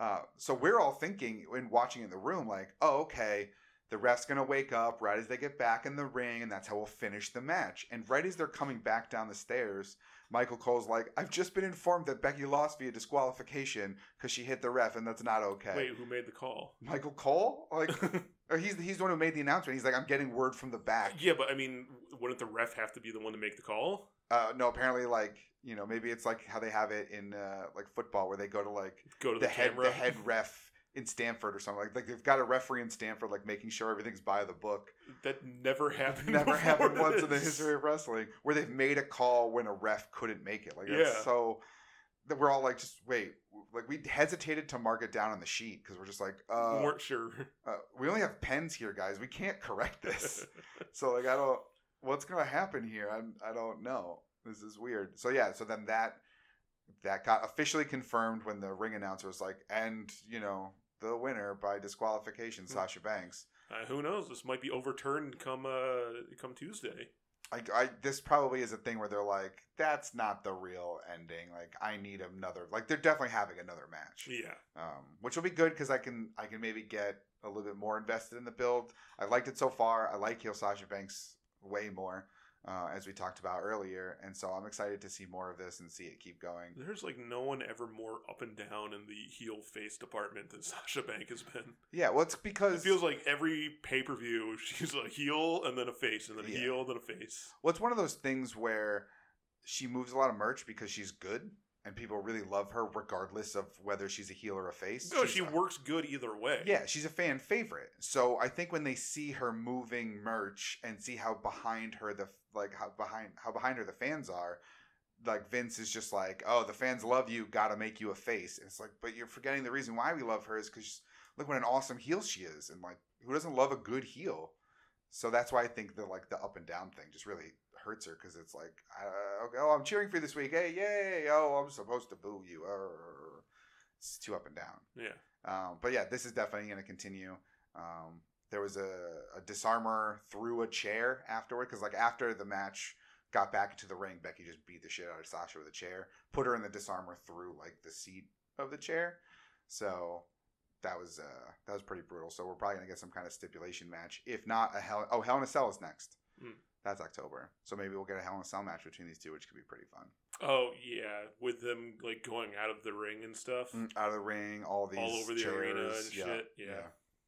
Uh, so we're all thinking when watching in the room, like, oh, okay, the ref's gonna wake up right as they get back in the ring, and that's how we'll finish the match. And right as they're coming back down the stairs, Michael Cole's like, I've just been informed that Becky lost via disqualification because she hit the ref, and that's not okay. Wait, who made the call? Michael Cole, like, <laughs> or he's he's the one who made the announcement. He's like, I'm getting word from the back. yeah, but I mean, wouldn't the ref have to be the one to make the call? Uh, no, apparently, like you know, maybe it's like how they have it in uh, like football, where they go to like Go to the, the, head camera. the head ref in Stanford or something. Like like they've got a referee in Stanford, like making sure everything's by the book. That never happened. Never happened once in the <laughs> history of wrestling where they've made a call when a ref couldn't make it. Like Yeah. so that we're all like, just wait. Like we hesitated to mark it down on the sheet because we're just like, uh, We weren't sure. uh, we only have pens here, guys. We can't correct this. <laughs> So like I don't what's gonna happen here? I'm I don't know. This is weird. So yeah, so then that that got officially confirmed when the ring announcer was like, and you know, the winner by disqualification, Hmm. Sasha Banks. Uh, who knows? This might be overturned come uh come Tuesday. I, I this probably is a thing where they're like, that's not the real ending. Like I need another. Like they're definitely having another match, Yeah. um, which will be good because I can I can maybe get a little bit more invested in the build. I liked it so far. I like heel Sasha Banks way more. Uh, as we talked about earlier, and so I'm excited to see more of this and see it keep going. There's like no one ever more up and down in the heel face department than Sasha Bank has been. Yeah, well, it's It because feels like every pay per view she's a heel and then a face and then a Yeah. heel and then a face. well, it's one of those things where she moves a lot of merch because she's good, and people really love her regardless of whether she's a heel or a face. No, She's she a- works good either way. Yeah, she's a fan favorite. So I think when they see her moving merch and see how behind her the like how behind how behind her the fans are, like Vince is just like, oh, the fans love you, gotta make you a face. And it's like, but you're forgetting the reason why we love her is because look what an awesome heel she is, and like who doesn't love a good heel? So that's why I think the like the up and down thing just really hurts her because it's like, uh, okay, oh, I'm cheering for you this week, hey, yay! Oh, I'm supposed to boo you. It's too up and down. Yeah. Um, but yeah, this is definitely going to continue. Um, there was a, a disarmer through a chair afterward because, like, after the match got back into the ring, Becky just beat the shit out of Sasha with a chair, put her in the disarmer through like the seat of the chair. So that was uh, that was pretty brutal. So we're probably gonna get some kind of stipulation match. If not, a hell oh Hell in a Cell is next. Hmm. That's October. So maybe we'll get a Hell in a Cell match between these two, which could be pretty fun. Oh yeah, with them like going out of the ring and stuff. Mm, Out of the ring, all these All over the chairs. arena and shit, yeah.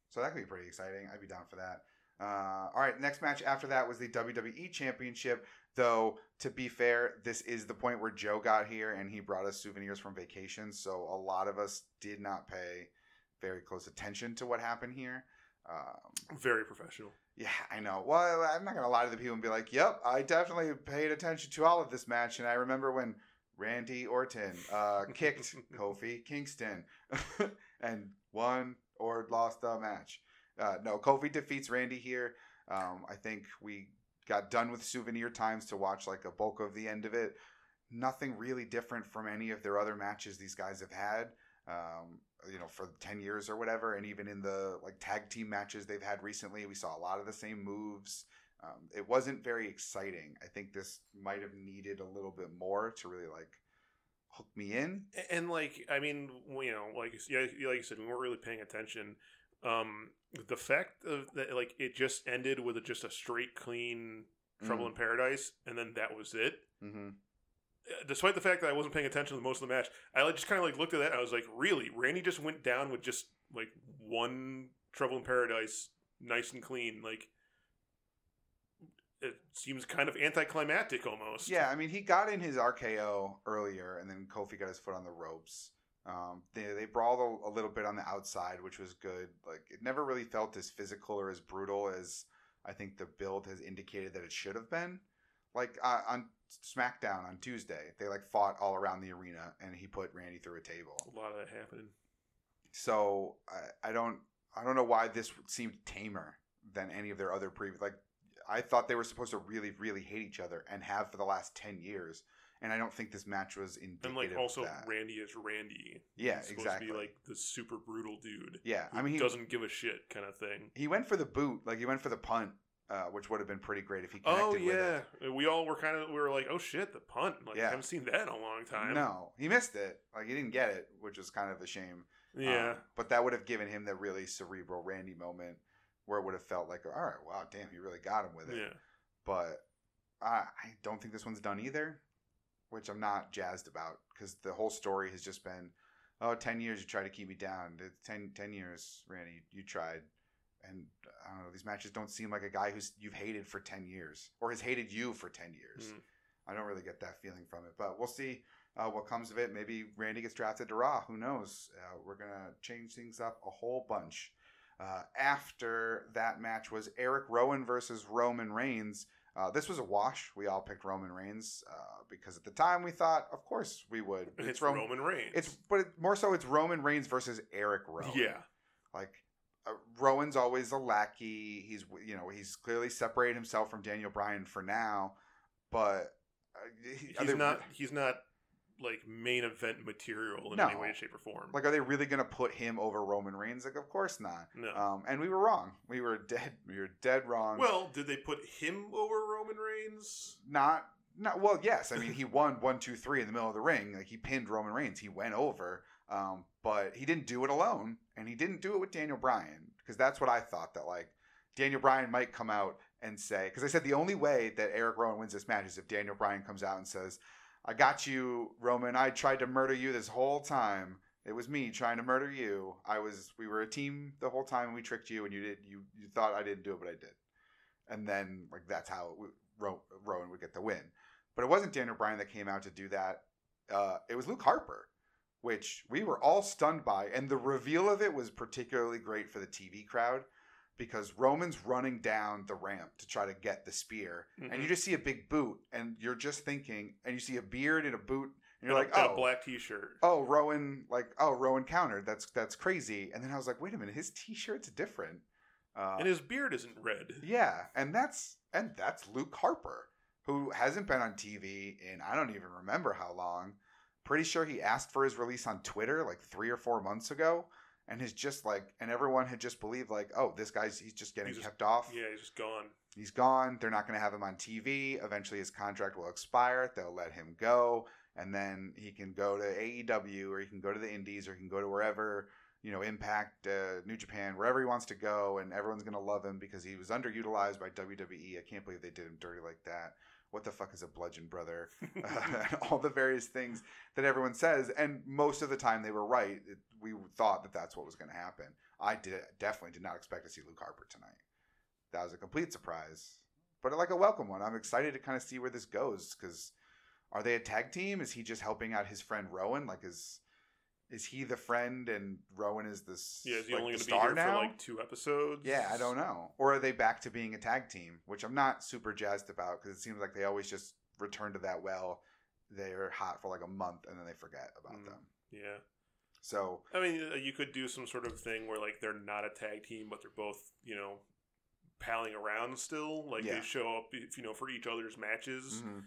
So that could be pretty exciting. I'd be down for that. Uh, all right, next match after that was the WWE Championship. Though to be fair, this is the point where Joe got here and he brought us souvenirs from vacation. So a lot of us did not pay very close attention to what happened here. Um, Very professional. Yeah, I know. Well, I'm not gonna lie to the people and be like, "Yep, I definitely paid attention to all of this match." And I remember when Randy Orton uh, <laughs> kicked Kofi Kingston <laughs> and won or lost the match. Uh, no, Kofi defeats Randy here. Um, I think we got done with souvenir times to watch like a bulk of the end of it. Nothing really different from any of their other matches these guys have had. Um, you know, for ten years or whatever, and even in the like tag team matches they've had recently, we saw a lot of the same moves. Um, it wasn't very exciting. I think this might have needed a little bit more to really like hook me in. And like, I mean, you know, like yeah, like you said, we weren't really paying attention. Um, the fact of that, like, it just ended with a, just a straight, clean Trouble Mm. in Paradise, and then that was it. Mm-hmm. Uh, Despite the fact that I wasn't paying attention to most of the match, I just kind of like looked at that. I was like, really, Randy just went down with just like one Trouble in Paradise, nice and clean. Like, it seems kind of anticlimactic almost. Yeah, I mean, he got in his RKO earlier, and then Kofi got his foot on the ropes. Um, they they brawled a, a little bit on the outside, which was good. Like it never really felt as physical or as brutal as I think the build has indicated that it should have been. Like uh, on SmackDown on Tuesday, they like fought all around the arena, and he put Randy through a table. a lot of that happened. So I, I don't I don't know why this seemed tamer than any of their other previous. Like I thought they were supposed to really really hate each other and have for the last ten years, and I don't think this match was indicative And like also. Randy is Randy. Yeah, He's supposed exactly. to be like the super brutal dude. yeah, I mean, he doesn't give a shit kind of thing. he went for the boot, like he went for the punt, uh, which would have been pretty great if he connected Oh with it. yeah, we all were kind of we were like, oh shit, the punt. Like Yeah. I haven't seen that in a long time. No, he missed it. Like he didn't get it, which was kind of a shame. Yeah. Um, but that would have given him the really cerebral Randy moment where it would have felt like, all right, wow, damn, he really got him with it. yeah. But I, I don't think this one's done either, which I'm not jazzed about because the whole story has just been, oh, 10 years you tried to keep me down. 10, 10 years, Randy, you tried. And I don't know, these matches don't seem like a guy who's you've hated for 10 years or has hated you for 10 years. Mm. I don't really get that feeling from it, but we'll see uh, what comes of it. Maybe Randy gets drafted to Raw. Who knows? Uh, we're going to change things up a whole bunch. Uh, after that match was Eric Rowan versus Roman Reigns. Uh, this was a wash. We all picked Roman Reigns uh, because at the time we thought, of course we would. <laughs> It's, Ro- Roman Reigns. It's but it, more so it's Roman Reigns versus Eric Rowan. yeah. like uh, Rowan's always a lackey. He's you know he's clearly separated himself from Daniel Bryan for now, but uh, He's they- not. He's not like main event material in No. any way, shape, or form. Like, are they really going to put him over Roman Reigns? Like, of course not. no. Um, and we were wrong. We were dead. We were dead wrong. well, did they put him over Roman Reigns? not not well. Yes, I mean he won one, two, three in the middle of the ring. Like he pinned Roman Reigns. He went over, um, but he didn't do it alone, and he didn't do it with Daniel Bryan because that's what I thought that like Daniel Bryan might come out and say because I said the only way that Eric Rowan wins this match is if Daniel Bryan comes out and says, "I got you, Roman. I tried to murder you this whole time." It was me trying to murder you. I was. We were a team the whole time, and we tricked you, and you did. You you thought I didn't do it, but I did. And then like that's how it, Ro- Rowan would get the win. But it wasn't Daniel Bryan that came out to do that. Uh, it was Luke Harper, which we were all stunned by, and the reveal of it was particularly great for the TV crowd because Roman's running down the ramp to try to get the spear, and Mhm. you just see a big boot, and you're just thinking, and you see a beard and a boot, and you're And like, oh, black T-shirt. oh, Rowan, like, oh, Rowan countered. That's that's crazy. And then I was like, wait a minute, his T-shirt's different. Uh, and his beard isn't red. yeah, and that's and that's Luke Harper, who hasn't been on TV in I don't even remember how long. Pretty sure he asked for his release on Twitter like three or four months ago, and has just like, and everyone had just believed like, oh, this guy's he's just getting He's just- kept off. Yeah, he's just gone. He's gone. They're not going to have him on TV. Eventually, his contract will expire. They'll let him go, and then he can go to AEW or he can go to the Indies or he can go to wherever you know Impact, uh, New Japan, wherever he wants to go, and everyone's going to love him because he was underutilized by WWE. I can't believe they did him dirty like that. What the fuck is a bludgeon brother? <laughs> <laughs> and all the various things that everyone says, and most of the time they were right. It, we thought that that's what was going to happen. I did definitely did not expect to see Luke Harper tonight. That was a complete surprise, but like a welcome one. I'm excited to kind of see where this goes because are they a tag team? Is he just helping out his friend Rowan? Like is is he the friend and Rowan is this Yeah, is he like, only the going to be star here now? for like two episodes? Yeah, I don't know. Or are they back to being a tag team, which I'm not super jazzed about because it seems like they always just return to that well. They're hot for like a month and then they forget about Mm. them. Yeah. So I mean, uh, you could do some sort of thing where like they're not a tag team, but they're both you know palling around still. Like Yeah. they show up, if, you know, for each other's matches. mhm,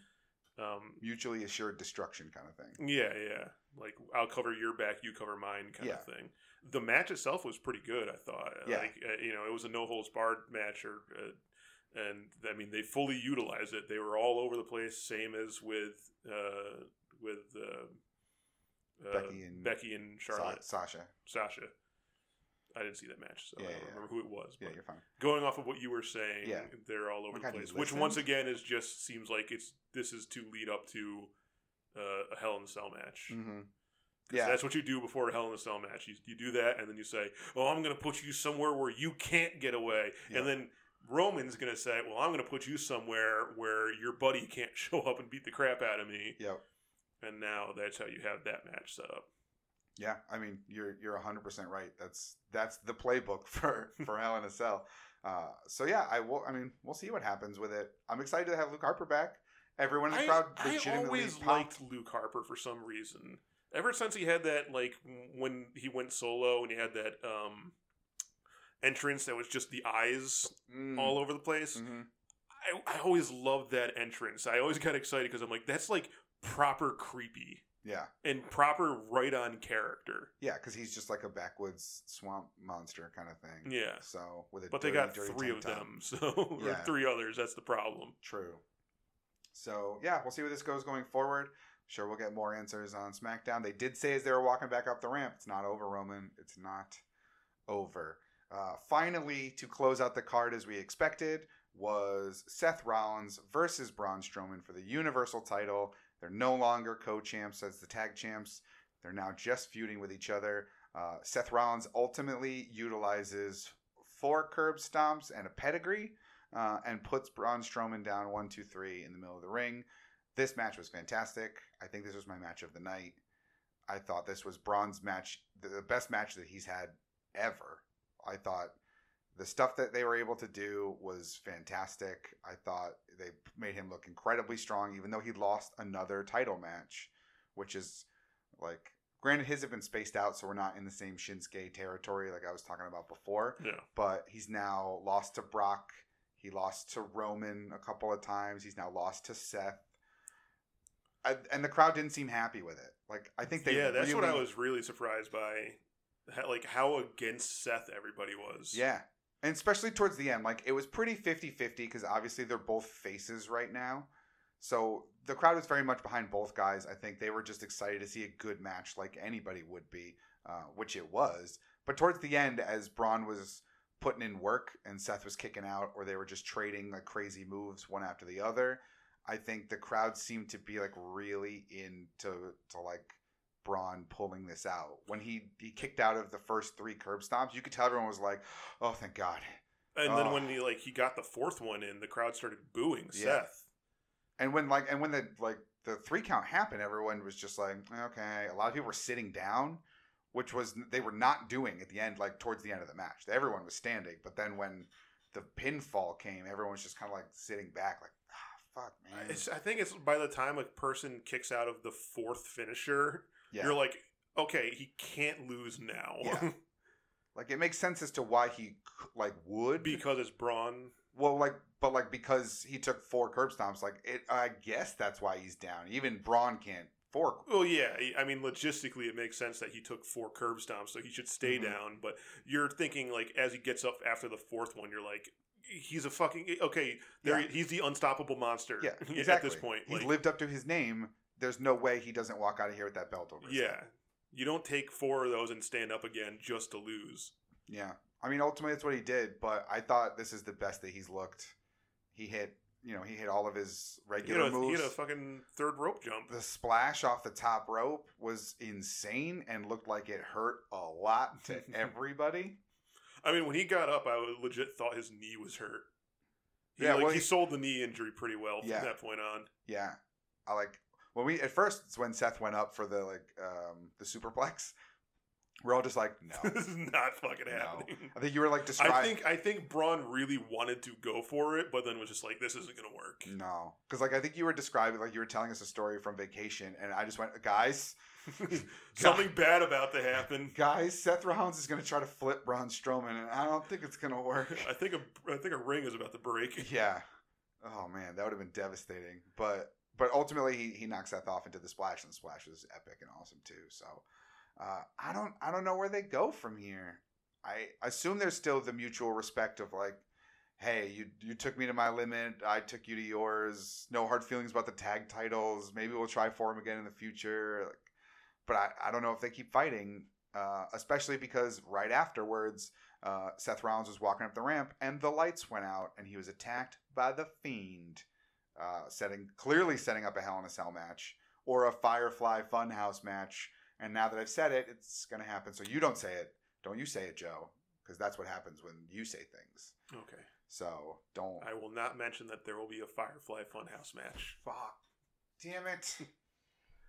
Um, mutually assured destruction kind of thing. yeah, yeah. Like I'll cover your back, you cover mine, kind Yeah. of thing. The match itself was pretty good, I thought. Yeah. Like uh, you know, it was a no holds barred match, or uh, and I mean they fully utilized it. They were all over the place, same as with uh, with uh, uh, Becky and Becky and Sa- Charlotte. Sasha. Sasha. I didn't see that match, so Yeah, I don't yeah, remember who it was. Yeah, But you're fine. going off of what you were saying, Yeah. they're all over Oh the God, place. Which once again is just seems like it's this is to lead up to uh, a Hell in a Cell match. hmm 'Cause Yeah, That's what you do before a Hell in a Cell match. You, you do that, and then you say, "Oh, I'm going to put you somewhere where you can't get away," Yeah. and then Roman's going to say, "Well, I'm going to put you somewhere where your buddy can't <laughs> show up and beat the crap out of me." Yep. And now that's how you have that match set up. Yeah, I mean you're you're 100 percent right. That's that's the playbook <laughs> for for Hell in a Cell. Uh, so yeah, I will. I mean, we'll see what happens with it. I'm excited to have Luke Harper back. Everyone in the I, crowd I legitimately always liked Luke Harper for some reason. Ever since he had that, like when he went solo and he had that um, entrance that was just the eyes Mm, all over the place. mhm. I, I always loved that entrance. I always got excited because I'm like, that's like proper creepy Yeah, and proper right on character. yeah, because he's just like a backwoods swamp monster kind of thing. Yeah. So with a But they got dirty three of top. them, <laughs> so Yeah. or three others. That's the problem. True. So yeah, we'll see where this goes going forward. Sure, we'll get more answers on SmackDown. They did say as they were walking back up the ramp, it's not over, Roman. It's not over. Uh, finally, to close out the card as we expected, was Seth Rollins versus Braun Strowman for the Universal title. They're no longer co-champs as the tag champs. They're now just feuding with each other. Uh, Seth Rollins ultimately utilizes four curb stomps and a pedigree uh, and puts Braun Strowman down one, two, three in the middle of the ring. This match was fantastic. I think this was my match of the night. I thought this was Braun's match, the best match that he's had ever. I thought the stuff that they were able to do was fantastic. I thought they made him look incredibly strong, even though he lost another title match, which is like, granted, his have been spaced out, so we're not in the same Shinsuke territory like I was talking about before Yeah. but he's now lost to Brock. He lost to Roman a couple of times. He's now lost to Seth. I, and the crowd didn't seem happy with it. Like I think they yeah, that's what I was really surprised by. How, like how against Seth everybody was. Yeah. And especially towards the end, like it was pretty 50-50 because obviously they're both faces right now. So the crowd was very much behind both guys. I think they were just excited to see a good match like anybody would be, uh, which it was. But towards the end, as Braun was putting in work and Seth was kicking out, or they were just trading like crazy moves one after the other, I think the crowd seemed to be like really into to like Braun pulling this out. When he he kicked out of the first three curb stomps, you could tell everyone was like, "Oh, thank God." And then Oh. when he like he got the fourth one in, the crowd started booing Yeah. Seth. And when like and when the like the three count happened, everyone was just like, "Okay." A lot of people were sitting down, which was they were not doing at the end, like towards the end of the match. Everyone was standing, but then when the pinfall came, everyone was just kind of like sitting back, like, ah, "Fuck, man." It's, I think it's by the time a person kicks out of the fourth finisher, yeah. you're like, okay, he can't lose now Yeah. <laughs> like it makes sense as to why he like would because it's Braun. Well, like, but like because he took four curb stomps, like it. I guess that's why he's down. Even Braun can't four. Well, yeah, I mean, logistically, it makes sense that he took four curb stomps, so he should stay Mhm. down. But you're thinking like as he gets up after the fourth one, you're like, he's a fucking okay. There, Yeah. he's the unstoppable monster. Yeah, <laughs> at exactly. this point, he's like, lived up to his name. There's no way he doesn't walk out of here with that belt over. His yeah, head. you don't take four of those and stand up again just to lose. yeah. I mean, ultimately, that's what he did. But I thought this is the best that he's looked. He hit, you know, he hit all of his He regular a, he moves. had a fucking third rope jump. the splash off the top rope was insane and looked like it hurt a lot to <laughs> everybody. I mean, when he got up, I legit thought his knee was hurt. He, Yeah, like, well, he he- sold the knee injury pretty well from Yeah. that point on. Yeah, I like when we at first it's when Seth went up for the like um the superplex. We're all just like, no. <laughs> this is not fucking No. happening. I think you were like describing. I think I think Braun really wanted to go for it, but then was just like, "This isn't gonna work." no, because like I think you were describing like you were telling us a story from vacation, and I just went, guys, <laughs> Something bad about to happen. guys, Seth Rollins is gonna try to flip Braun Strowman, and I don't think it's gonna work. I think a I think a ring is about to break. <laughs> yeah. Oh man, that would have been devastating. But but ultimately he, he knocks Seth off into the splash, and the splash was epic and awesome too. So uh, I don't I don't know where they go from here. I assume there's still the mutual respect of like, hey, you you took me to my limit, I took you to yours. No hard feelings about the tag titles. Maybe we'll try for them again in the future. Like, but I, I don't know if they keep fighting, uh, especially because right afterwards, uh, Seth Rollins was walking up the ramp and the lights went out and he was attacked by the Fiend, uh, setting clearly setting up a Hell in a Cell match or a Firefly Funhouse match. And now that I've said it, it's gonna happen. So you don't say it. Don't you say it, Joe? Because that's what happens when you say things. Okay, So don't. I will not mention that there will be a Firefly Funhouse match. Fuck. Damn it.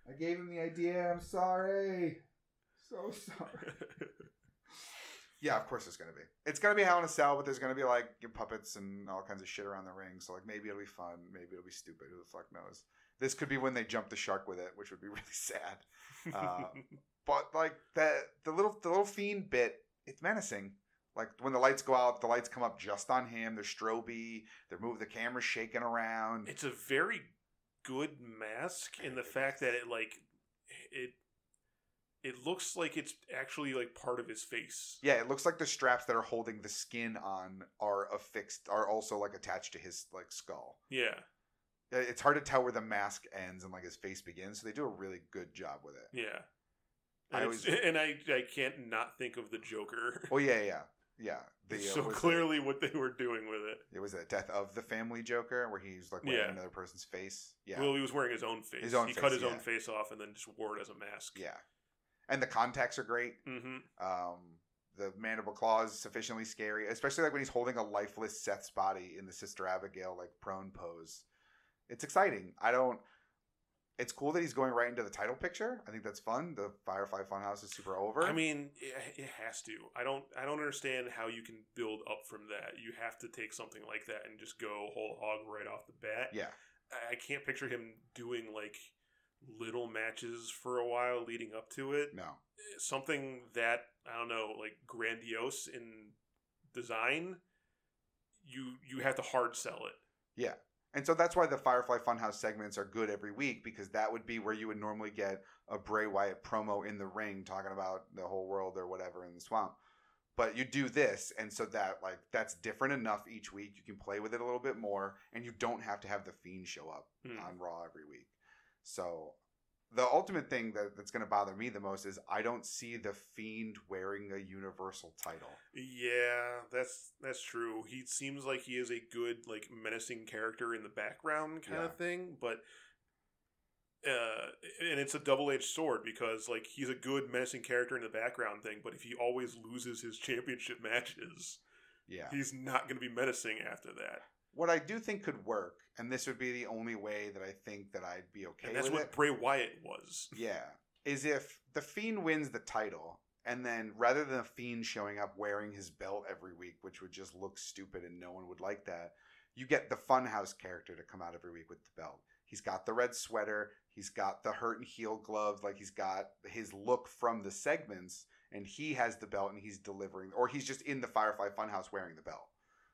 I gave him the idea. I'm sorry. So sorry. <laughs> Yeah, of course it's gonna be. It's gonna be Hell in a Cell, but there's gonna be like puppets and all kinds of shit around the ring. So like maybe it'll be fun, maybe it'll be stupid. Who the fuck knows? This could be when they jump the shark with it, which would be <laughs> really sad. Uh, But like the the little the little fiend bit, it's menacing. Like when the lights go out, the lights come up just on him. They're stroby. They're moving the camera shaking around. it's a very good mask in the fact that it like it it looks like it's actually like part of his face. Yeah, it looks like the straps that are holding the skin on are affixed, are also like attached to his like skull. Yeah. Uh, It's hard to tell where the mask ends and like his face begins, so they do a really good job with it. Yeah. I And, it's- always- <laughs> and I I can't not think of the Joker. <laughs> Oh yeah, yeah, yeah. <laughs> The, It's uh, so was clearly what they were doing with it. it was the death of the family Joker where he's like wearing Yeah. another person's face. Yeah, Well, he was wearing his own face. His own he face, cut his yeah. own face off and then just wore it as a mask. yeah, and the contacts are great. Mm-hmm. Um, the mandible claw is sufficiently scary, especially like when he's holding a lifeless Seth's body in the Sister Abigail like prone pose. It's exciting. I don't. It's cool that he's going right into the title picture. I think that's fun. The Firefly Funhouse is super over. I mean, it, it has to. I don't. I don't understand how you can build up from that. You have to take something like that and just go whole hog right off the bat. yeah, I, I can't picture him doing like little matches for a while leading up to it. no, Something that I don't know, like grandiose in design. You you have to hard sell it. Yeah. And so that's why the Firefly Funhouse segments are good every week because that would be where you would normally get a Bray Wyatt promo in the ring talking about the whole world or whatever in the swamp. But you do this, and so that like that's different enough each week. You can play with it a little bit more, and you don't have to have the fiend show up Hmm. on Raw every week. So the ultimate thing that, that's going to bother me the most is I don't see the fiend wearing a universal title. Yeah, that's that's true. He seems like he is a good like menacing character in the background kind Yeah. of thing, but uh and it's a double-edged sword because like he's a good menacing character in the background thing, but if he always loses his championship matches, Yeah. he's not going to be menacing after that. What I do think could work, and this would be the only way that I think that I'd be okay and that's what it. Bray Wyatt was. <laughs> Yeah. Is if the Fiend wins the title, and then rather than the Fiend showing up wearing his belt every week, which would just look stupid and no one would like that, you get the Funhouse character to come out every week with the belt. He's got the red sweater, he's got the hurt and heel gloves, like he's got his look from the segments, and he has the belt and he's delivering, or he's just in the Firefly Funhouse wearing the belt.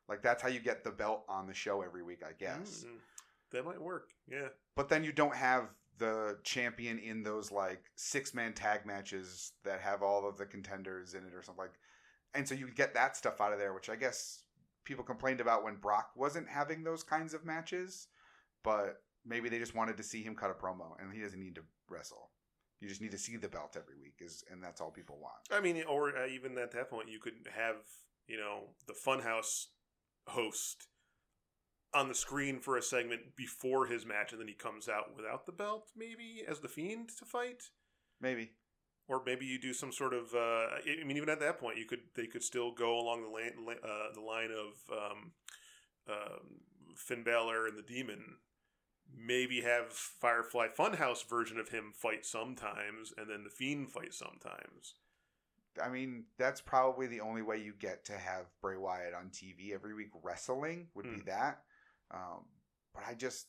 Like that's how you get the belt on the show every week, I guess Mm, that might work. Yeah. but then you don't have the champion in those like six man tag matches that have all of the contenders in it or something like and so you get that stuff out of there which i guess people complained about when brock wasn't having those kinds of matches but maybe they just wanted to see him cut a promo and he doesn't need to wrestle you just need to see the belt every week is and that's all people want I mean, or uh, even at that point, you could have you know the Funhouse host on the screen for a segment before his match, and then he comes out without the belt, maybe as the Fiend to fight, maybe or maybe you do some sort of. Uh, I mean, even at that point, you could they could still go along the line, uh, the line of um, um, Finn Balor and the Demon. Maybe have Firefly Funhouse version of him fight sometimes, and then the Fiend fight sometimes. I mean, that's probably the only way you get to have Bray Wyatt on TV every week wrestling would be Hmm. that. Um, but I just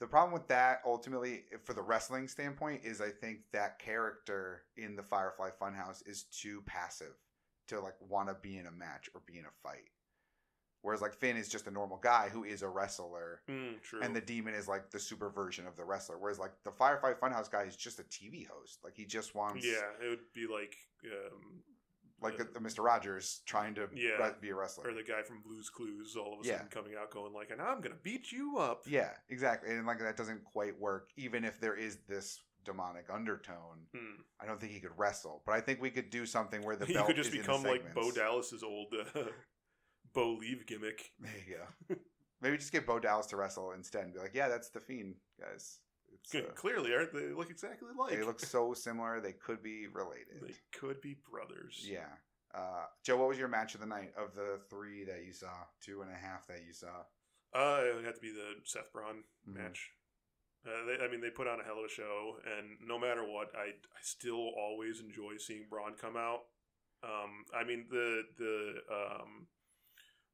the problem with that ultimately, for the wrestling standpoint, is I think that character in the Firefly Funhouse is too passive to like want to be in a match or be in a fight. Whereas like Finn is just a normal guy who is a wrestler, Mm, true. and the demon is like the super version of the wrestler. Whereas like the Firefly Funhouse guy is just a TV host. Like he just wants Yeah, it would be like, um, like uh, the, Mr. Rogers trying to Yeah. be a wrestler. or the guy from Blue's Clues, all of a Yeah. sudden coming out going like, "And I'm gonna beat you up." yeah, exactly. And like that doesn't quite work, even if there is this demonic undertone. Hmm. I don't think he could wrestle, but I think we could do something where the <laughs> He could just become like Bo. Dallas's old uh, Bolieve gimmick. <laughs> There you go. Maybe just get Bo Dallas to wrestle instead and be like, "Yeah, that's the Fiend, guys." It's, uh, Clearly, aren't they look exactly alike? they look so <laughs> similar; they could be related. They could be brothers. Yeah. Uh, Joe, what was your match of the night of the three that you saw, two and a half that you saw? Uh, it would have to be the Seth Braun Mhm. match. Uh, they, I mean, they put on a hell of a show, and no matter what, I, I still always enjoy seeing Braun come out. Um, I mean, the the um,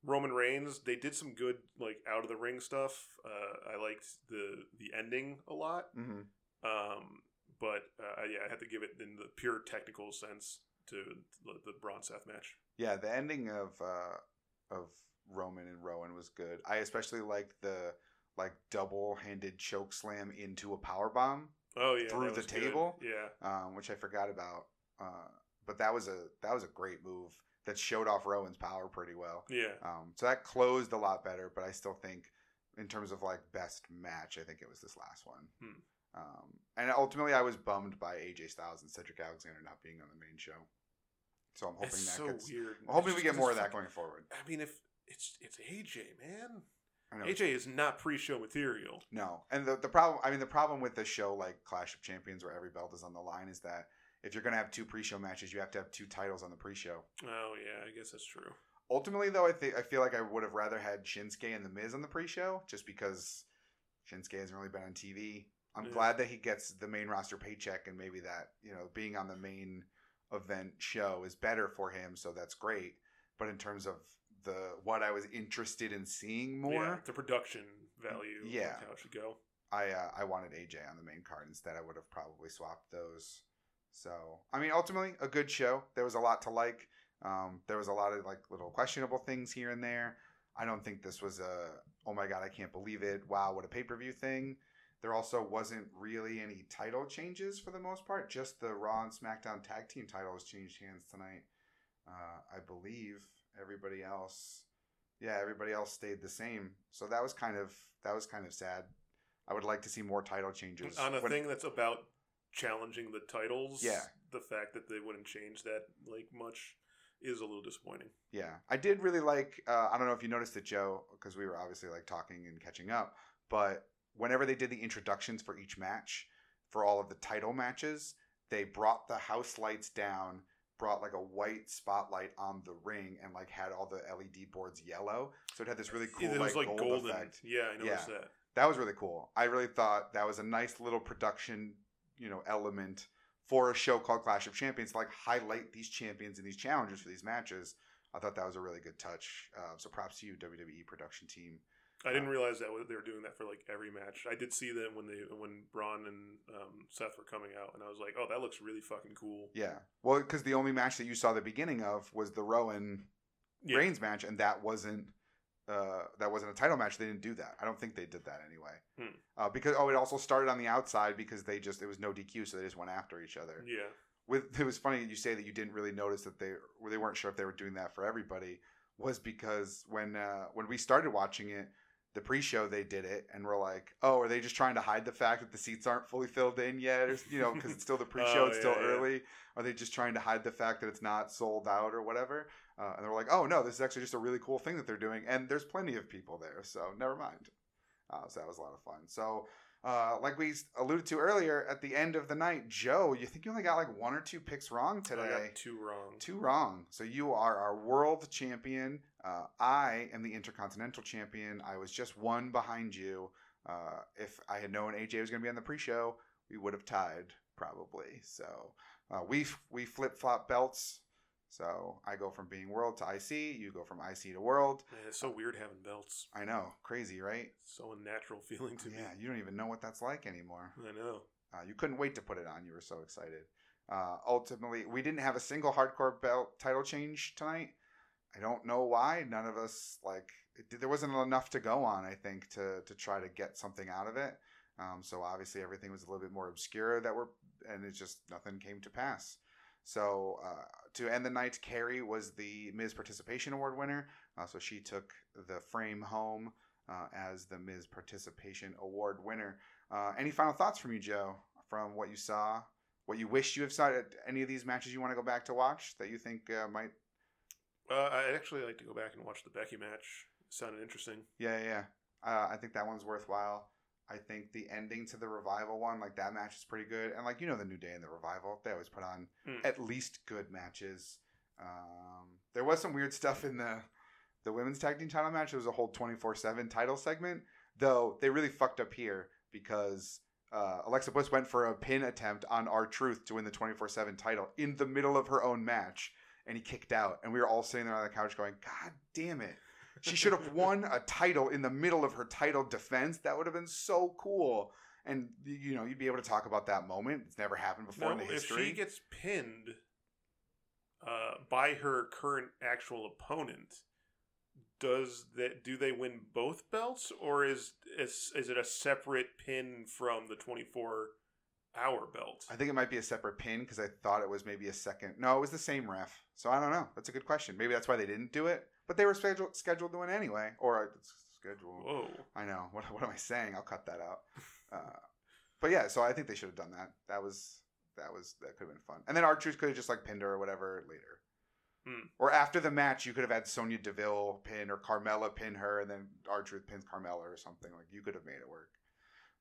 Roman Reigns, they did some good like out of the ring stuff. Uh, I liked the the ending a lot. Mm-hmm. Um, but uh, yeah, I had to give it in the pure technical sense to the, the Braun Seth match. Yeah, the ending of uh, of Roman and Rowan was good. I especially liked the like double-handed choke slam into a power bomb Oh yeah, through the was good. table? Yeah, um, which I forgot about. Uh, but that was a that was a great move that showed off Rowan's power pretty well. yeah. Um, so that closed a lot better. But I still think, in terms of like best match, I think it was this last one. Hmm. Um, and ultimately, I was bummed by AJ Styles and Cedric Alexander not being on the main show. So I'm hoping It's that so gets. weird. I'm hoping It's we get more of that going forward. I mean, if it's it's AJ, man. AJ is not pre-show material. No, and the the problem. I mean, the problem with the show like Clash of Champions, where every belt is on the line, is that if you're going to have two pre-show matches, you have to have two titles on the pre-show. Oh yeah, I guess that's true. Ultimately, though, I think I feel like I would have rather had Shinsuke and The Miz on the pre-show, just because Shinsuke hasn't really been on TV. I'm Yeah. glad that he gets the main roster paycheck, and maybe that you know being on the main event show is better for him, so that's great. But in terms of the what I was interested in seeing more, Yeah, the production value. Yeah. how it should go. I uh, I wanted AJ on the main card instead. I would have probably swapped those. So I mean, ultimately a good show. There was a lot to like. Um, there was a lot of like little questionable things here and there. I don't think this was a oh my god I can't believe it wow what a pay per view thing. There also wasn't really any title changes for the most part. Just the Raw and SmackDown tag team titles changed hands tonight. Uh, I believe everybody else, yeah, everybody else stayed the same. So that was kind of that was kind of sad. I would like to see more title changes On a When- thing that's about challenging the titles, Yeah. the fact that they wouldn't change that like much is a little disappointing. Yeah, I did really like. Uh, I don't know if you noticed it, Joe, because we were obviously like talking and catching up. But whenever they did the introductions for each match, for all of the title matches, they brought the house lights down, brought like a white spotlight on the ring, and like had all the LED boards yellow, so it had this really cool it was like, gold golden. effect. Yeah, I noticed Yeah. that. That was really cool. I really thought that was a nice little production, you know, element for a show called Clash of Champions to like highlight these champions and these challengers for these matches. I thought that was a really good touch. Uh, so props to you, WWE production team. I didn't realize that they were doing that for like every match. I did see them when they when Braun and um, Seth were coming out, and I was like, "Oh, that looks really fucking cool." Yeah. Well, because the only match that you saw the beginning of was the Rowan Yeah. Reigns match, and that wasn't uh, that wasn't a title match. They didn't do that. I don't think they did that anyway. Hmm. Uh, because oh, it also started on the outside because they just it was no DQ, so they just went after each other. Yeah, with it was funny that you say that you didn't really notice that they they weren't sure if they were doing that for everybody was because when uh, when we started watching it the pre-show they did it and we're like oh are they just trying to hide the fact that the seats aren't fully filled in yet or, you know because it's still the <laughs> pre-show Oh, it's still yeah. early are they just trying to hide the fact that it's not sold out or whatever uh, and they're like oh no this is actually just a really cool thing that they're doing and there's plenty of people there so never mind uh, so that was a lot of fun so uh, like we alluded to earlier, at the end of the night, Joe, you think you only got like one or two picks wrong I today? got two wrong. Two wrong. So you are our world champion. Uh, I am the intercontinental champion. I was just one behind you. Uh, if I had known AJ was going to be on the pre-show, we would have tied probably. So uh, we we flip flop belts. So I go from being world to IC. You go from IC to world. It's so weird having belts. I know, crazy, right? So unnatural <laughs> feeling to me. Yeah, you don't even know what that's like anymore. I know. Uh, you couldn't wait to put it on. You were so excited. Uh, ultimately, we didn't have a single hardcore belt title change tonight. I don't know why. None of us like it, there wasn't enough to go on. I think to to try to get something out of it. Um, so obviously everything was a little bit more obscure that were, and it just nothing came to pass. So uh, to end the night, Carrie was the Miz Participation Award winner. Uh, so she took the frame home uh, as the Miz Participation Award winner. Uh, any final thoughts from you, Joe, from what you saw? What you wish you have saw at any of these matches you want to go back to watch that you think uh, might? Uh, I'd actually like to go back and watch the Becky match. It sounded interesting. Yeah, yeah. yeah. Uh, I think that one's worthwhile. I think the ending to the revival one, like that match, is pretty good. And like you know, the New Day and the revival, they always put on Hmm. at least good matches. Um, there was some weird stuff in the the women's tag team title match. It was a whole twenty four seven title segment, though they really fucked up here because uh, Alexa Bliss went for a pin attempt on R-Truth to win the twenty four seven title in the middle of her own match, and he kicked out. And we were all sitting there on the couch going, "God damn it!" She should have <laughs> won a title in the middle of her title defense. That would have been so cool. And you know, you'd be able to talk about that moment. It's never happened before Now, in the history. if she gets pinned uh, by her current actual opponent, does that do they win both belts or is is, is it a separate pin from the 24 hour belt I think it might be a separate pin because I thought it was maybe a second. No, it was the same ref. So I don't know. That's a good question. Maybe that's why they didn't do it. But they were scheduled scheduled to win anyway. Or scheduled. whoa I know. What, what am I saying? I'll cut that out. Uh, but yeah, so I think they should have done that. That was that was that could have been fun. And then Archers could have just like pinned her or whatever later. Hmm. Or after the match, you could have had Sonya Deville pin or Carmella pin her, and then Archer pins Carmella or something. Like you could have made it work.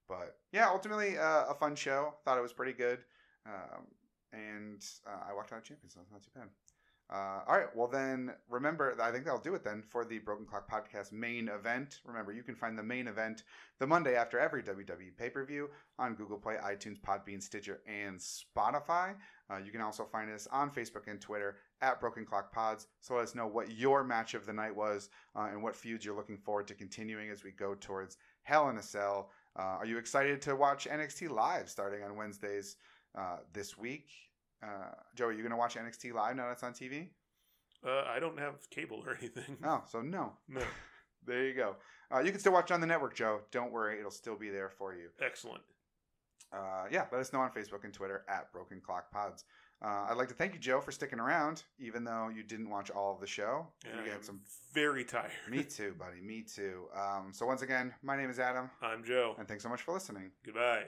But yeah, ultimately uh, a fun show. Thought it was pretty good. Um, and uh, I walked out champion, so it's not too bad. Uh, all right, well then, remember, I think that'll do it then for the Broken Clock Podcast main event. Remember, you can find the main event the Monday after every WWE pay per view on Google Play, iTunes, Podbean, Stitcher, and Spotify. Uh, you can also find us on Facebook and Twitter at Broken Clock Pods. So let us know what your match of the night was uh, and what feuds you're looking forward to continuing as we go towards Hell in a Cell. Uh, are you excited to watch NXT live starting on Wednesdays uh, this week? Uh, Joe, are you going to watch NXT live now that's on TV? uh, i don't have cable or <laughs> anything Oh, so no. no <laughs> There you go. Uh, you can still watch on the network, Joe. Don't worry, it'll still be there for you. excellent Uh, yeah, let us know on Facebook and Twitter at Broken Clock Pods. Uh, I'd like to thank you, Joe, for sticking around, even though you didn't watch all of the show. and you had some. very tired Me <laughs> too, buddy. Me too. Um, so once again, my name is Adam, i'm joe and thanks so much for listening. goodbye